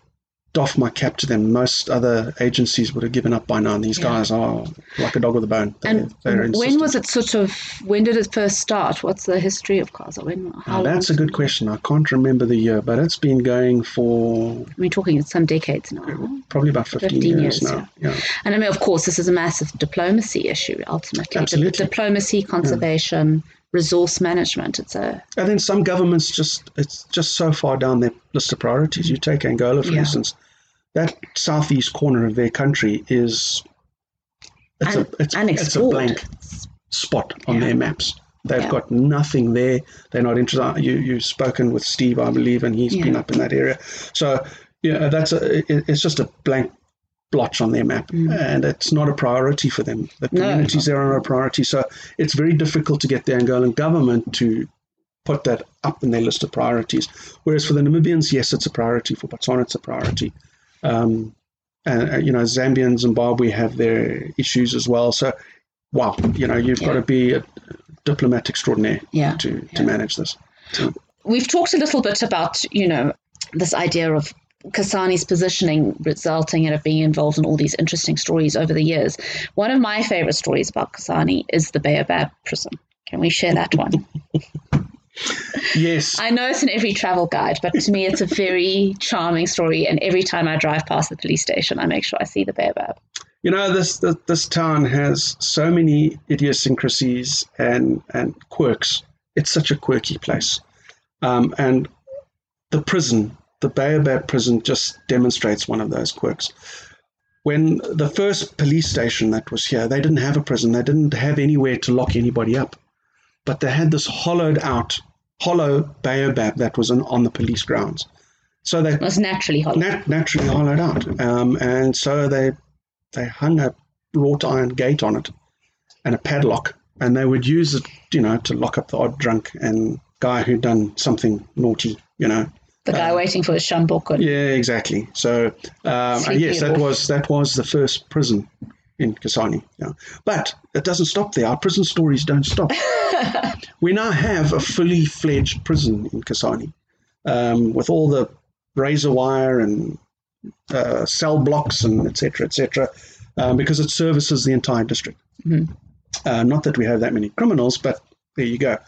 doff my cap to them. Most other agencies would have given up by now, and these Yeah. guys are like a dog with a bone. They, And when was it sort of? When did it first start? What's the history of Kaza? When? How that's a good question. I can't remember the year, but it's been going for We're talking some decades now. probably about 15, 15 years, years, now. Yeah. And I mean, of course, this is a massive diplomacy issue. Ultimately, Absolutely. Di- diplomacy, conservation, resource management. It's a And then some governments just it's just so far down their list of priorities. You take Angola, for Yeah. instance. That southeast corner of their country is it's un- a it's, it's a blank spot on Yeah. their maps. They've Yeah. got nothing there. They're not interested. You you've spoken with Steve, I believe, and he's been up in that area. So yeah, that's a it, it's just a blank blotch on their map, and it's not a priority for them. The Mm. No. communities there are a priority. So it's very difficult to get the Angolan government to put that up in their list of priorities. Whereas for the Namibians, yes, it's a priority. For Botswana, it's a priority. Um, and uh, you know, Zambia and Zimbabwe have their issues as well. So, wow, you know, you've got to be a diplomat extraordinaire yeah. to Yeah. to manage this. We've talked a little bit about you know this idea of Kasane's positioning resulting in it being involved in all these interesting stories over the years. One of my favorite stories about Kasane is the Baobab prison. Can we share that one? Yes, I know it's in every travel guide, but to me, it's a very charming story. And every time I drive past the police station, I make sure I see the baobab. you know this this, this town has so many idiosyncrasies and and quirks. It's such a quirky place, um, and the prison, the Baobab prison, just demonstrates one of those quirks. When the first police station that was here, they didn't have a prison. They didn't have anywhere to lock anybody up, but they had this hollowed out, hollow Baobab that was on, on the police grounds. So they It was naturally hollow. nat- naturally hollowed out. Um, and so they they hung a wrought iron gate on it and a padlock, and they would use it, you know, to lock up the odd drunk and guy who'd done something naughty, you know. the guy waiting for his sjambok. Yeah, exactly. So um, yes, that was that was the first prison in Kasane. Yeah. But it doesn't stop there. Our prison stories don't stop. we now have a fully fledged prison in Kasane um, with all the razor wire and uh, cell blocks and etc. etc. Um, because it services the entire district. Mhm. Uh, not that we have that many criminals, but there you go.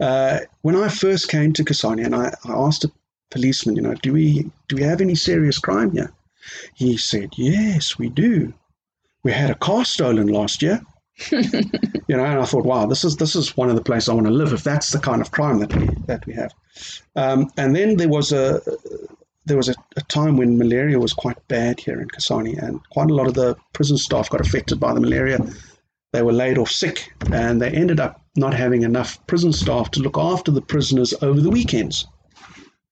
Uh, when I first came to Kasane and I, I asked a policeman, you know, do we do we have any serious crime here? He said, yes, we do. We had a car stolen last year. you know, and I thought, wow, this is this is one of the places I want to live if that's the kind of crime that we that we have. Um, and then there was a there was a, a, time when malaria was quite bad here in Kasane, and quite a lot of the prison staff got affected by the malaria. They were laid off sick, and they ended up not having enough prison staff to look after the prisoners over the weekends.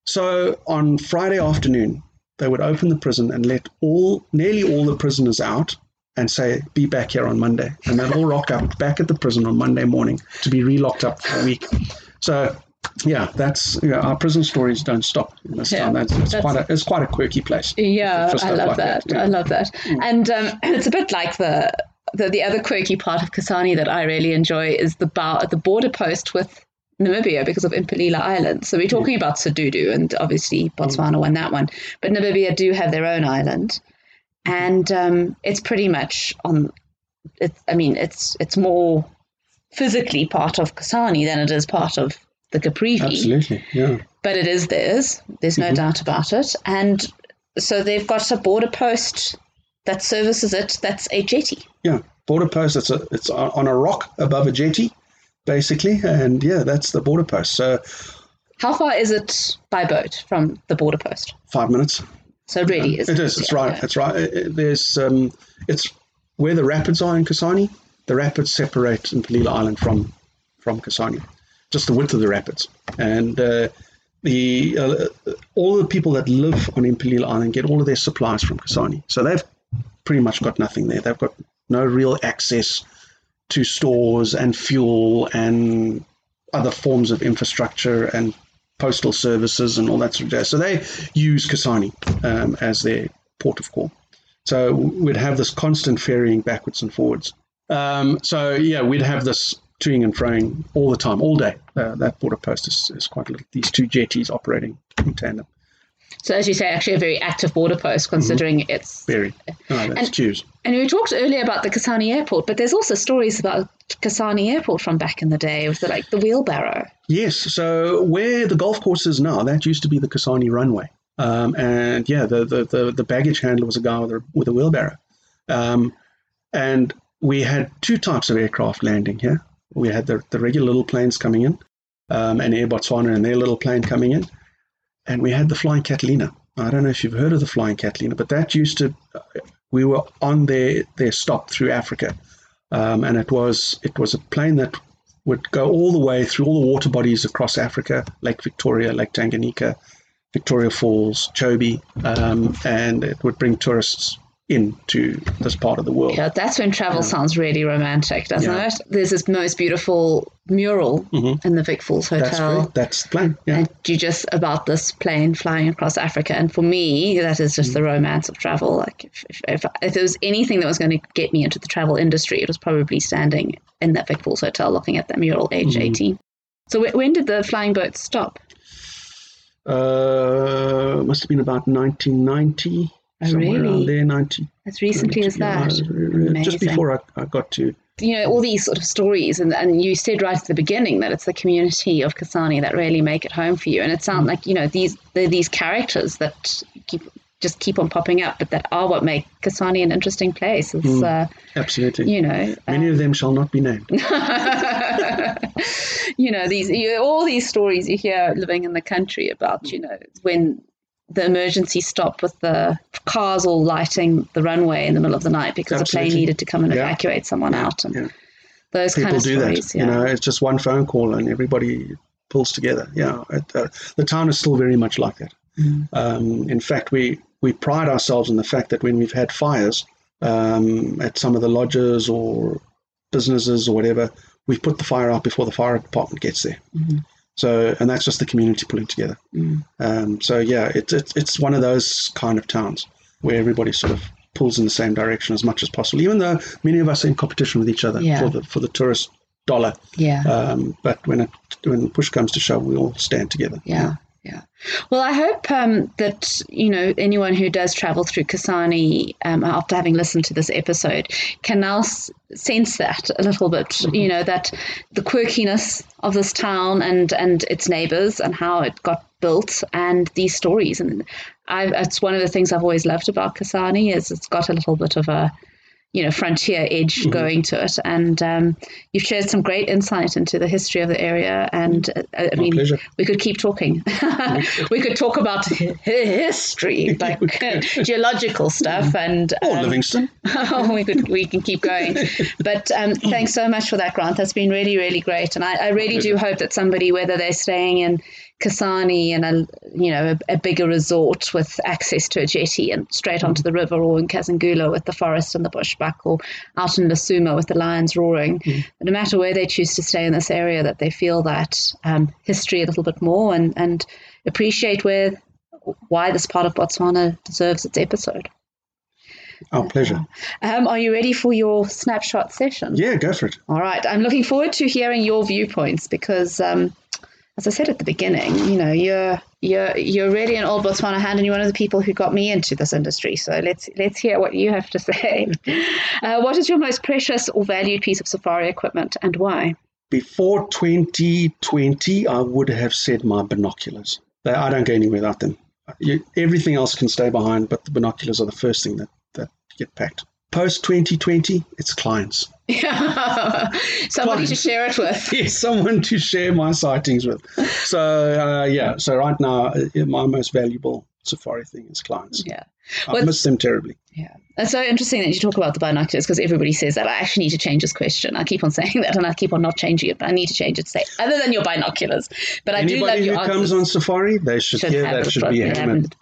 So on Friday afternoon, they would open the prison and let all nearly all the prisoners out and say, "Be back here on Monday," and they'd all rock up back at the prison on Monday morning to be relocked up for a week. So yeah, that's yeah, our prison stories don't stop in this yeah, town. That's, it's that's, quite a it's quite a quirky place. Yeah, I love like that. Yeah. I love that. Mm. And um, it's a bit like the, the the other quirky part of Kasane that I really enjoy is the bar the border post with Namibia because of Impalila Island. So we're talking about Sedudu and obviously Botswana mm. won that one, but Namibia do have their own island, and um, it's pretty much on. It's I mean it's it's more physically part of Kasane than it is part of the Caprivi. Absolutely, yeah. But it is theirs. There's no mm-hmm. doubt about it. And so they've got a border post that services it. That's a jetty. Yeah, border post. It's a it's on a rock above a jetty, basically, and yeah, that's the border post. So, how far is it by boat from the border post? Five minutes. So really, yeah, it is. It's yeah, right. Yeah. It's right. there's um, it's where the rapids are in Kasane. The rapids separate Impalila Island from from Kasane just the width of the rapids. And uh, the uh, all the people that live on Impalila Island get all of their supplies from Kasane. So they've pretty much got nothing there. They've got no real access to stores and fuel and other forms of infrastructure and postal services and all that sort of jazz. So they use Kasane um, as their port of call. So we'd have this constant ferrying backwards and forwards. Um, so yeah, we'd have this toing and froing all the time, all day. Uh, that border post is, is quite little. These two jetties operating in tandem. So, as you say, actually a very active border post, considering mm-hmm. it's very. Oh, that's and. And we talked earlier about the Kasane Airport, but there's also stories about Kasane Airport from back in the day with the, like the wheelbarrow. Yes. So where the golf course is now, that used to be the Kasane runway. Um, and yeah, the, the, the, the, baggage handler was a guy with a, with a wheelbarrow. Um, and we had two types of aircraft landing here we had the, the regular little planes coming in, um, and Air Botswana and their little plane coming in, and we had the Flying Catalina. I don't know if you've heard of the Flying Catalina, but that used to. We were on their their stop through Africa, um, and it was it was a plane that would go all the way through all the water bodies across Africa, Lake Victoria, Lake Tanganyika, Victoria Falls, Chobe, um, and it would bring tourists into this part of the world. Yeah, that's when travel yeah. sounds really romantic, doesn't yeah. it? There's this most beautiful mural mm-hmm. in the Vic Falls Hotel. That's, that's the plane. Yeah. And you just about this plane flying across Africa. And for me, that is just mm the romance of travel. Like if, if, if, if, there was anything that was going to get me into the travel industry, it was probably standing in that Vic Falls Hotel looking at that mural, age mm 18. So w- when did the flying boats stop? Uh, must have been about 1990. Oh, somewhere really? around there, 90. As recently 90, as that. Yeah, just before I, I got to. You know, all these sort of stories, and, and you said right at the beginning that it's the community of Kasane that really make it home for you. And it sounds mm. like, you know, these these characters that keep just keep on popping up, but that are what make Kasane an interesting place. Mm, uh, absolutely. You know, many um, of them shall not be named. you know, these you, all these stories you hear living in the country about, you know, when the emergency stop with the cars all lighting the runway in the middle of the night because Absolutely. a plane needed to come and yeah. evacuate someone out and yeah. those People kind of do stories. That. Yeah. You know, it's just one phone call and everybody pulls together. Yeah, it, uh, the town is still very much like that. Mm. Um, in fact, we we pride ourselves in the fact that when we've had fires um, at some of the lodges or businesses or whatever, we've put the fire out before the fire department gets there. Mm-hmm. So, and that's just the community pulling together. Mm. Um, so, yeah, it, it, it's one of those kind of towns where everybody sort of pulls in the same direction as much as possible, even though many of us are in competition with each other yeah. for the for the tourist dollar. Yeah. Um, but when it when push comes to shove, we all stand together. Yeah. Yeah. Well, I hope um, that you know anyone who does travel through Kasane um, after having listened to this episode can now s- sense that a little bit. Mm-hmm. You know that the quirkiness of this town and and its neighbours and how it got built and these stories. And I, it's one of the things I've always loved about Kasane is it's got a little bit of a you know frontier edge Mm-hmm. going to it, and um, you've shared some great insight into the history of the area. And uh, I My mean, pleasure. we could keep talking. we could talk about history, like geological stuff, and Or um, Livingstone. oh, we could we can keep going. But um, thanks so much for that, Grant. That's been really really great, and I, I really do hope that somebody, whether they're staying in Kasane and a you know a, a bigger resort with access to a jetty and straight onto the river, or in Kazungula with the forest and the bushbuck, or out in Lesoma with the lions roaring. No matter where they choose to stay in this area, that they feel that um, history a little bit more and and appreciate where why this part of Botswana deserves its episode. Our pleasure. Um, are you ready for your snapshot session? Yeah, go for it. All right. I'm looking forward to hearing your viewpoints because, um, as I said at the beginning, you know, you're you're you're really an old Botswana hand, and you're one of the people who got me into this industry. So let's let's hear what you have to say. Uh, what is your most precious or valued piece of safari equipment, and why? Before 2020, I would have said my binoculars. They, I don't go anywhere without them. You, everything else can stay behind, but the binoculars are the first thing that, that get packed. Post 2020, it's clients. Somebody to Clients. share it with. Yes, someone to share my sightings with. So, uh, yeah, so right now, uh, my most valuable safari thing is clients. Yeah. I miss them terribly. Yeah. It's so interesting that you talk about the binoculars because everybody says that. I actually need to change this question. I keep on saying that and I keep on not changing it, but I need to change it to say, other than your binoculars. But I do love Anybody who your comes answers. on safari, they should, Should hear that should be haven't.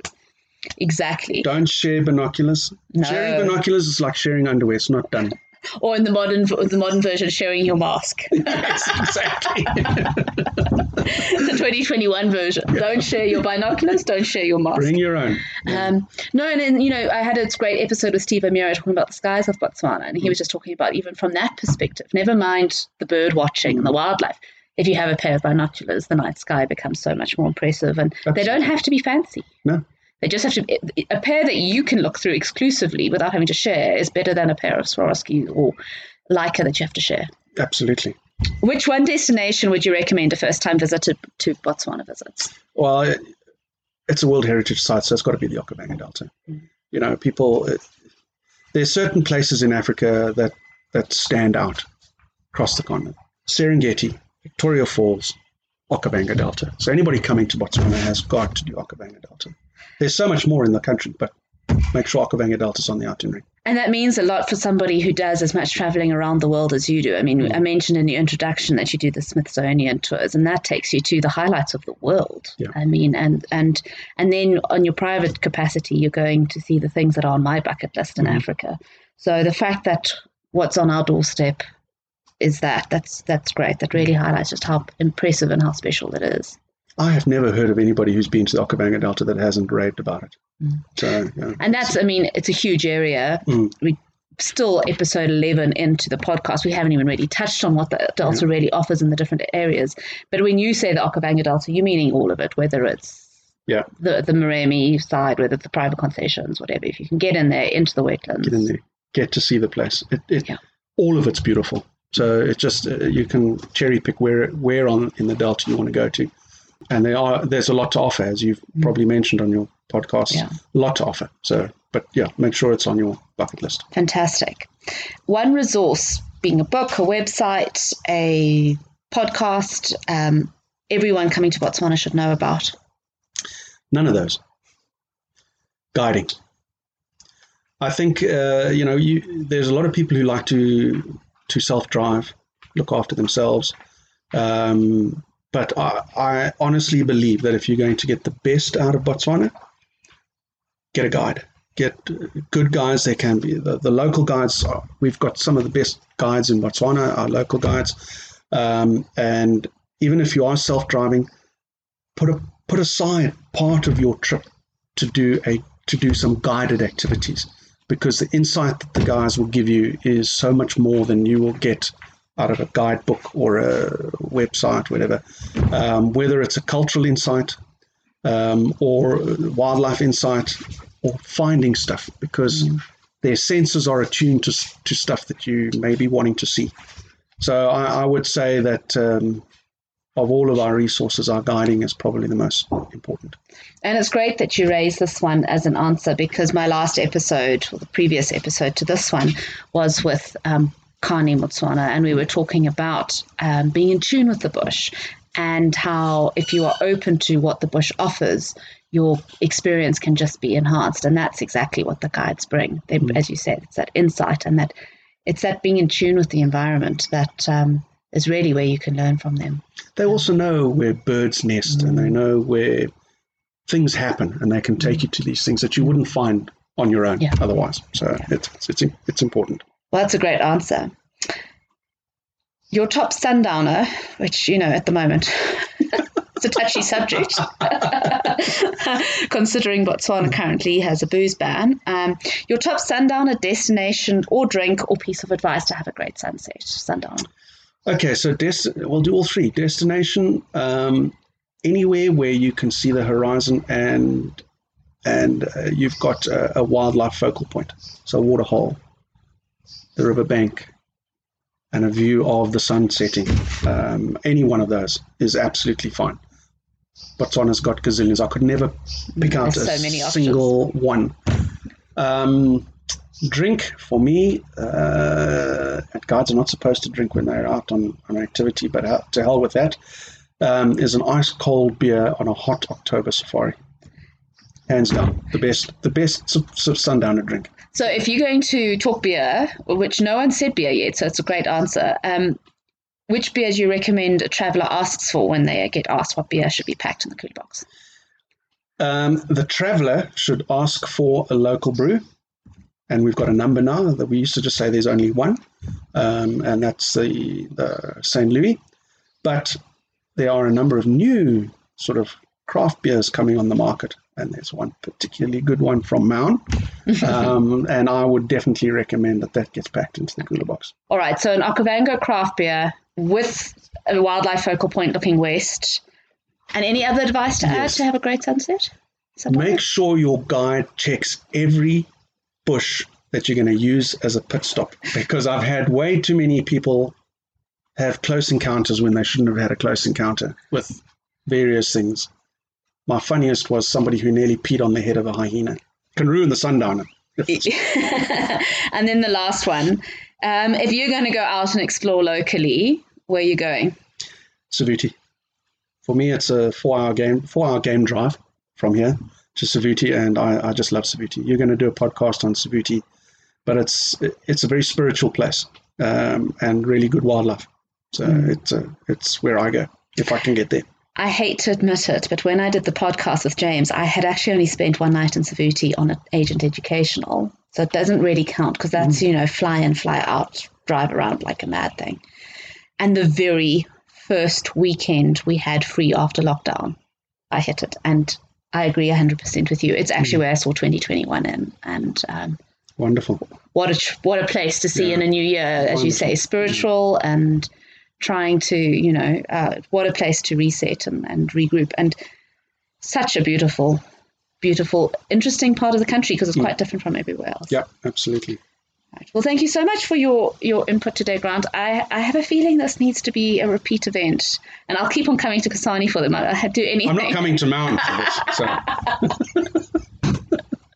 Exactly. Don't share binoculars. No. Sharing binoculars is like sharing underwear. It's not done. Or in the modern the modern version, sharing your mask. yes, exactly. the 2021 version. Don't share your binoculars. Don't share your mask. Bring your own. Um, no, and then, you know, I had a great episode with Steve O'Meara talking about the skies of Botswana, and he was just talking about even from that perspective. Never mind the bird watching and the wildlife. If you have a pair of binoculars, the night sky becomes so much more impressive, and they don't have to be fancy. No. They just have to. A pair that you can look through exclusively without having to share is better than a pair of Swarovski or Leica that you have to share. Absolutely. Which one destination would you recommend a first-time visitor to Botswana visits? Well, it's a World Heritage Site, so it's got to be the Okavango Delta. Mm-hmm. You know, people. Uh, it, there's certain places in Africa that that stand out across the continent. Serengeti, Victoria Falls, Okavango Delta. So anybody coming to Botswana has got to do Okavango Delta. There's so much more in the country, but make sure Okavango Delta's on the itinerary. And that means a lot for somebody who does as much traveling around the world as you do. I mean, mm. I mentioned in the introduction that you do the Smithsonian tours, and that takes you to the highlights of the world. Yeah. I mean, and and and then on your private capacity, you're going to see the things that are on my bucket list in mm. Africa. So the fact that what's on our doorstep is that that's that's great. That really highlights just how impressive and how special it is. I have never heard of anybody who's been to the Okavango Delta that hasn't raved about it. So, you know, And that's, I mean, it's a huge area. Mm. We still episode 11 into the podcast. We haven't even really touched on what the Delta really offers in the different areas. But when you say the Okavango Delta, you're meaning all of it, whether it's yeah, the, the Moremi side, whether it's the private concessions, whatever. If you can get in there into the wetlands. get in there, get to see the place. It, it, Yeah. All of it's beautiful. So it's just uh, you can cherry pick where where on in the delta you want to go to, and there are there's a lot to offer as you've probably mentioned on your podcast. Yeah. A lot to offer. So, but yeah, make sure it's on your bucket list. Fantastic. One resource being a book, a website, a podcast, um, everyone coming to Botswana should know about. None of those. Guiding. I think uh, you know you, there's a lot of people who like to to self drive, look after themselves. Um, but I, I honestly believe that if you're going to get the best out of Botswana, get a guide. Get good guides. There can be the, the local guides. We've got some of the best guides in Botswana. Our local guides, um, and even if you are self driving, put a put aside part of your trip to do a to do some guided activities because the insight that the guys will give you is so much more than you will get out of a guidebook or a website, whatever. Um, whether it's a cultural insight um, or wildlife insight or finding stuff, because their senses are attuned to to stuff that you may be wanting to see. So I, I would say that um, of all of our resources, our guiding is probably the most important. And it's great that you raised this one as an answer because my last episode, or the previous episode to this one, was with um, Kani Motswana, and we were talking about um, being in tune with the bush and how if you are open to what the bush offers, your experience can just be enhanced. And that's exactly what the guides bring. They, mm. As you said, it's that insight and that it's that being in tune with the environment that um, is really where you can learn from them. They also know where birds nest mm. and they mm. know where things happen and they can take you to these things that you wouldn't find on your own yeah. otherwise. So yeah. it's, it's, it's important. Well, that's a great answer. Your top sundowner, which, you know, at the moment, it's a touchy subject, considering Botswana currently has a booze ban. Um, your top sundowner destination or drink or piece of advice to have a great sunset, sundowner. Okay, so des- we'll do all three. Destination, um, anywhere where you can see the horizon and and uh, you've got a, a, wildlife focal point. So waterhole, the riverbank, and a view of the sun setting. Um, any one of those is absolutely fine. Botswana's got gazillions. I could never pick out There's a so single one. Um, drink for me, uh, guides are not supposed to drink when they're out on, on activity, but to hell with that. Um, is an ice cold beer on a hot October safari. Hands down, the best, the best sundowner drink. So, if you're going to talk beer, which no one said beer yet, so it's a great answer. Um, which beers you recommend a traveller asks for when they get asked what beer should be packed in the cooler box? Um, the traveller should ask for a local brew and we've got a number now that we used to just say there's only one, um, and that's the, the St. Louis. But there are a number of new sort of craft beers coming on the market, and there's one particularly good one from Maun, um, and I would definitely recommend that that gets packed into the cooler box. All right, so an Okavango craft beer with a wildlife focal point looking west. And any other advice to yes. add to have a great sunset? Make sure your guide checks every bush that you're going to use as a pit stop because I've had way too many people have close encounters when they shouldn't have had a close encounter with various things. My funniest was somebody who nearly peed on the head of a hyena. Can ruin the sundowner. and then the last one. Um, if you're going to go out and explore locally, where are you going? Savuti. For me, it's a four-hour game, four-hour game drive from here to Savuti, and I, I just love Savuti. You're going to do a podcast on Savuti, but it's it's a very spiritual place um, and really good wildlife. So mm. it's a, it's where I go if I can get there. I hate to admit it, but when I did the podcast with James, I had actually only spent one night in Savuti on an agent educational. So it doesn't really count because that's, mm. you know, fly in, fly out, drive around like a mad thing. And the very first weekend we had free after lockdown, I hit it. And I agree 100% with you. It's actually mm. where I saw 2021 in. And um, wonderful. What a, what a place to see yeah. in a new year, as wonderful. you say, spiritual mm. and trying to, you know, uh, what a place to reset and, and regroup. And such a beautiful, beautiful, interesting part of the country because it's mm. quite different from everywhere else. Yeah, absolutely. Right. Well, thank you so much for your, your input today, Grant. I, I have a feeling this needs to be a repeat event, and I'll keep on coming to Kasane for them. I'll do anything. I'm not coming to Maun for this. So.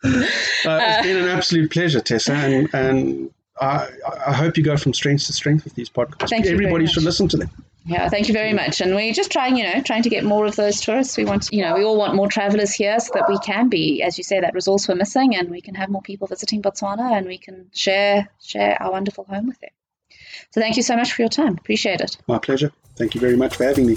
uh, it's been an absolute pleasure, Tessa, and, and I, I hope you go from strength to strength with these podcasts. Thank Everybody should listen to them. Yeah, thank you very much. And we're just trying, you know, trying to get more of those tourists. We want, you know, we all want more travelers here so that we can be, as you say, that resource we're missing, and we can have more people visiting Botswana, and we can share share our wonderful home with them. So thank you so much for your time. Appreciate it. My pleasure. Thank you very much for having me.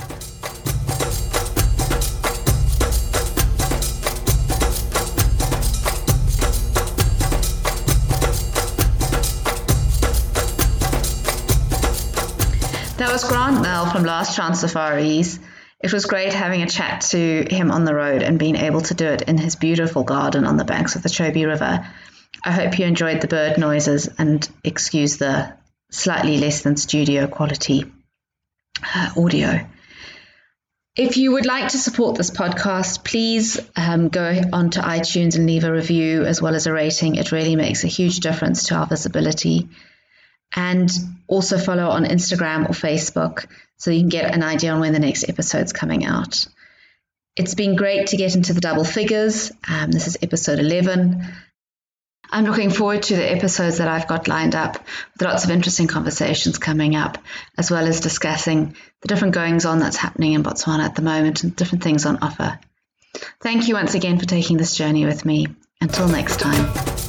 That was Grant Nell from Last Chance Safaris. It was great having a chat to him on the road and being able to do it in his beautiful garden on the banks of the Chobe River. I hope you enjoyed the bird noises and excuse the slightly less than studio quality uh, audio. If you would like to support this podcast, please um, go onto iTunes and leave a review as well as a rating. It really makes a huge difference to our visibility. And also follow on Instagram or Facebook so you can get an idea on when the next episode's coming out. It's been great to get into the double figures. Um, this is episode 11. I'm looking forward to the episodes that I've got lined up with lots of interesting conversations coming up, as well as discussing the different goings on that's happening in Botswana at the moment and different things on offer. Thank you once again for taking this journey with me. Until next time.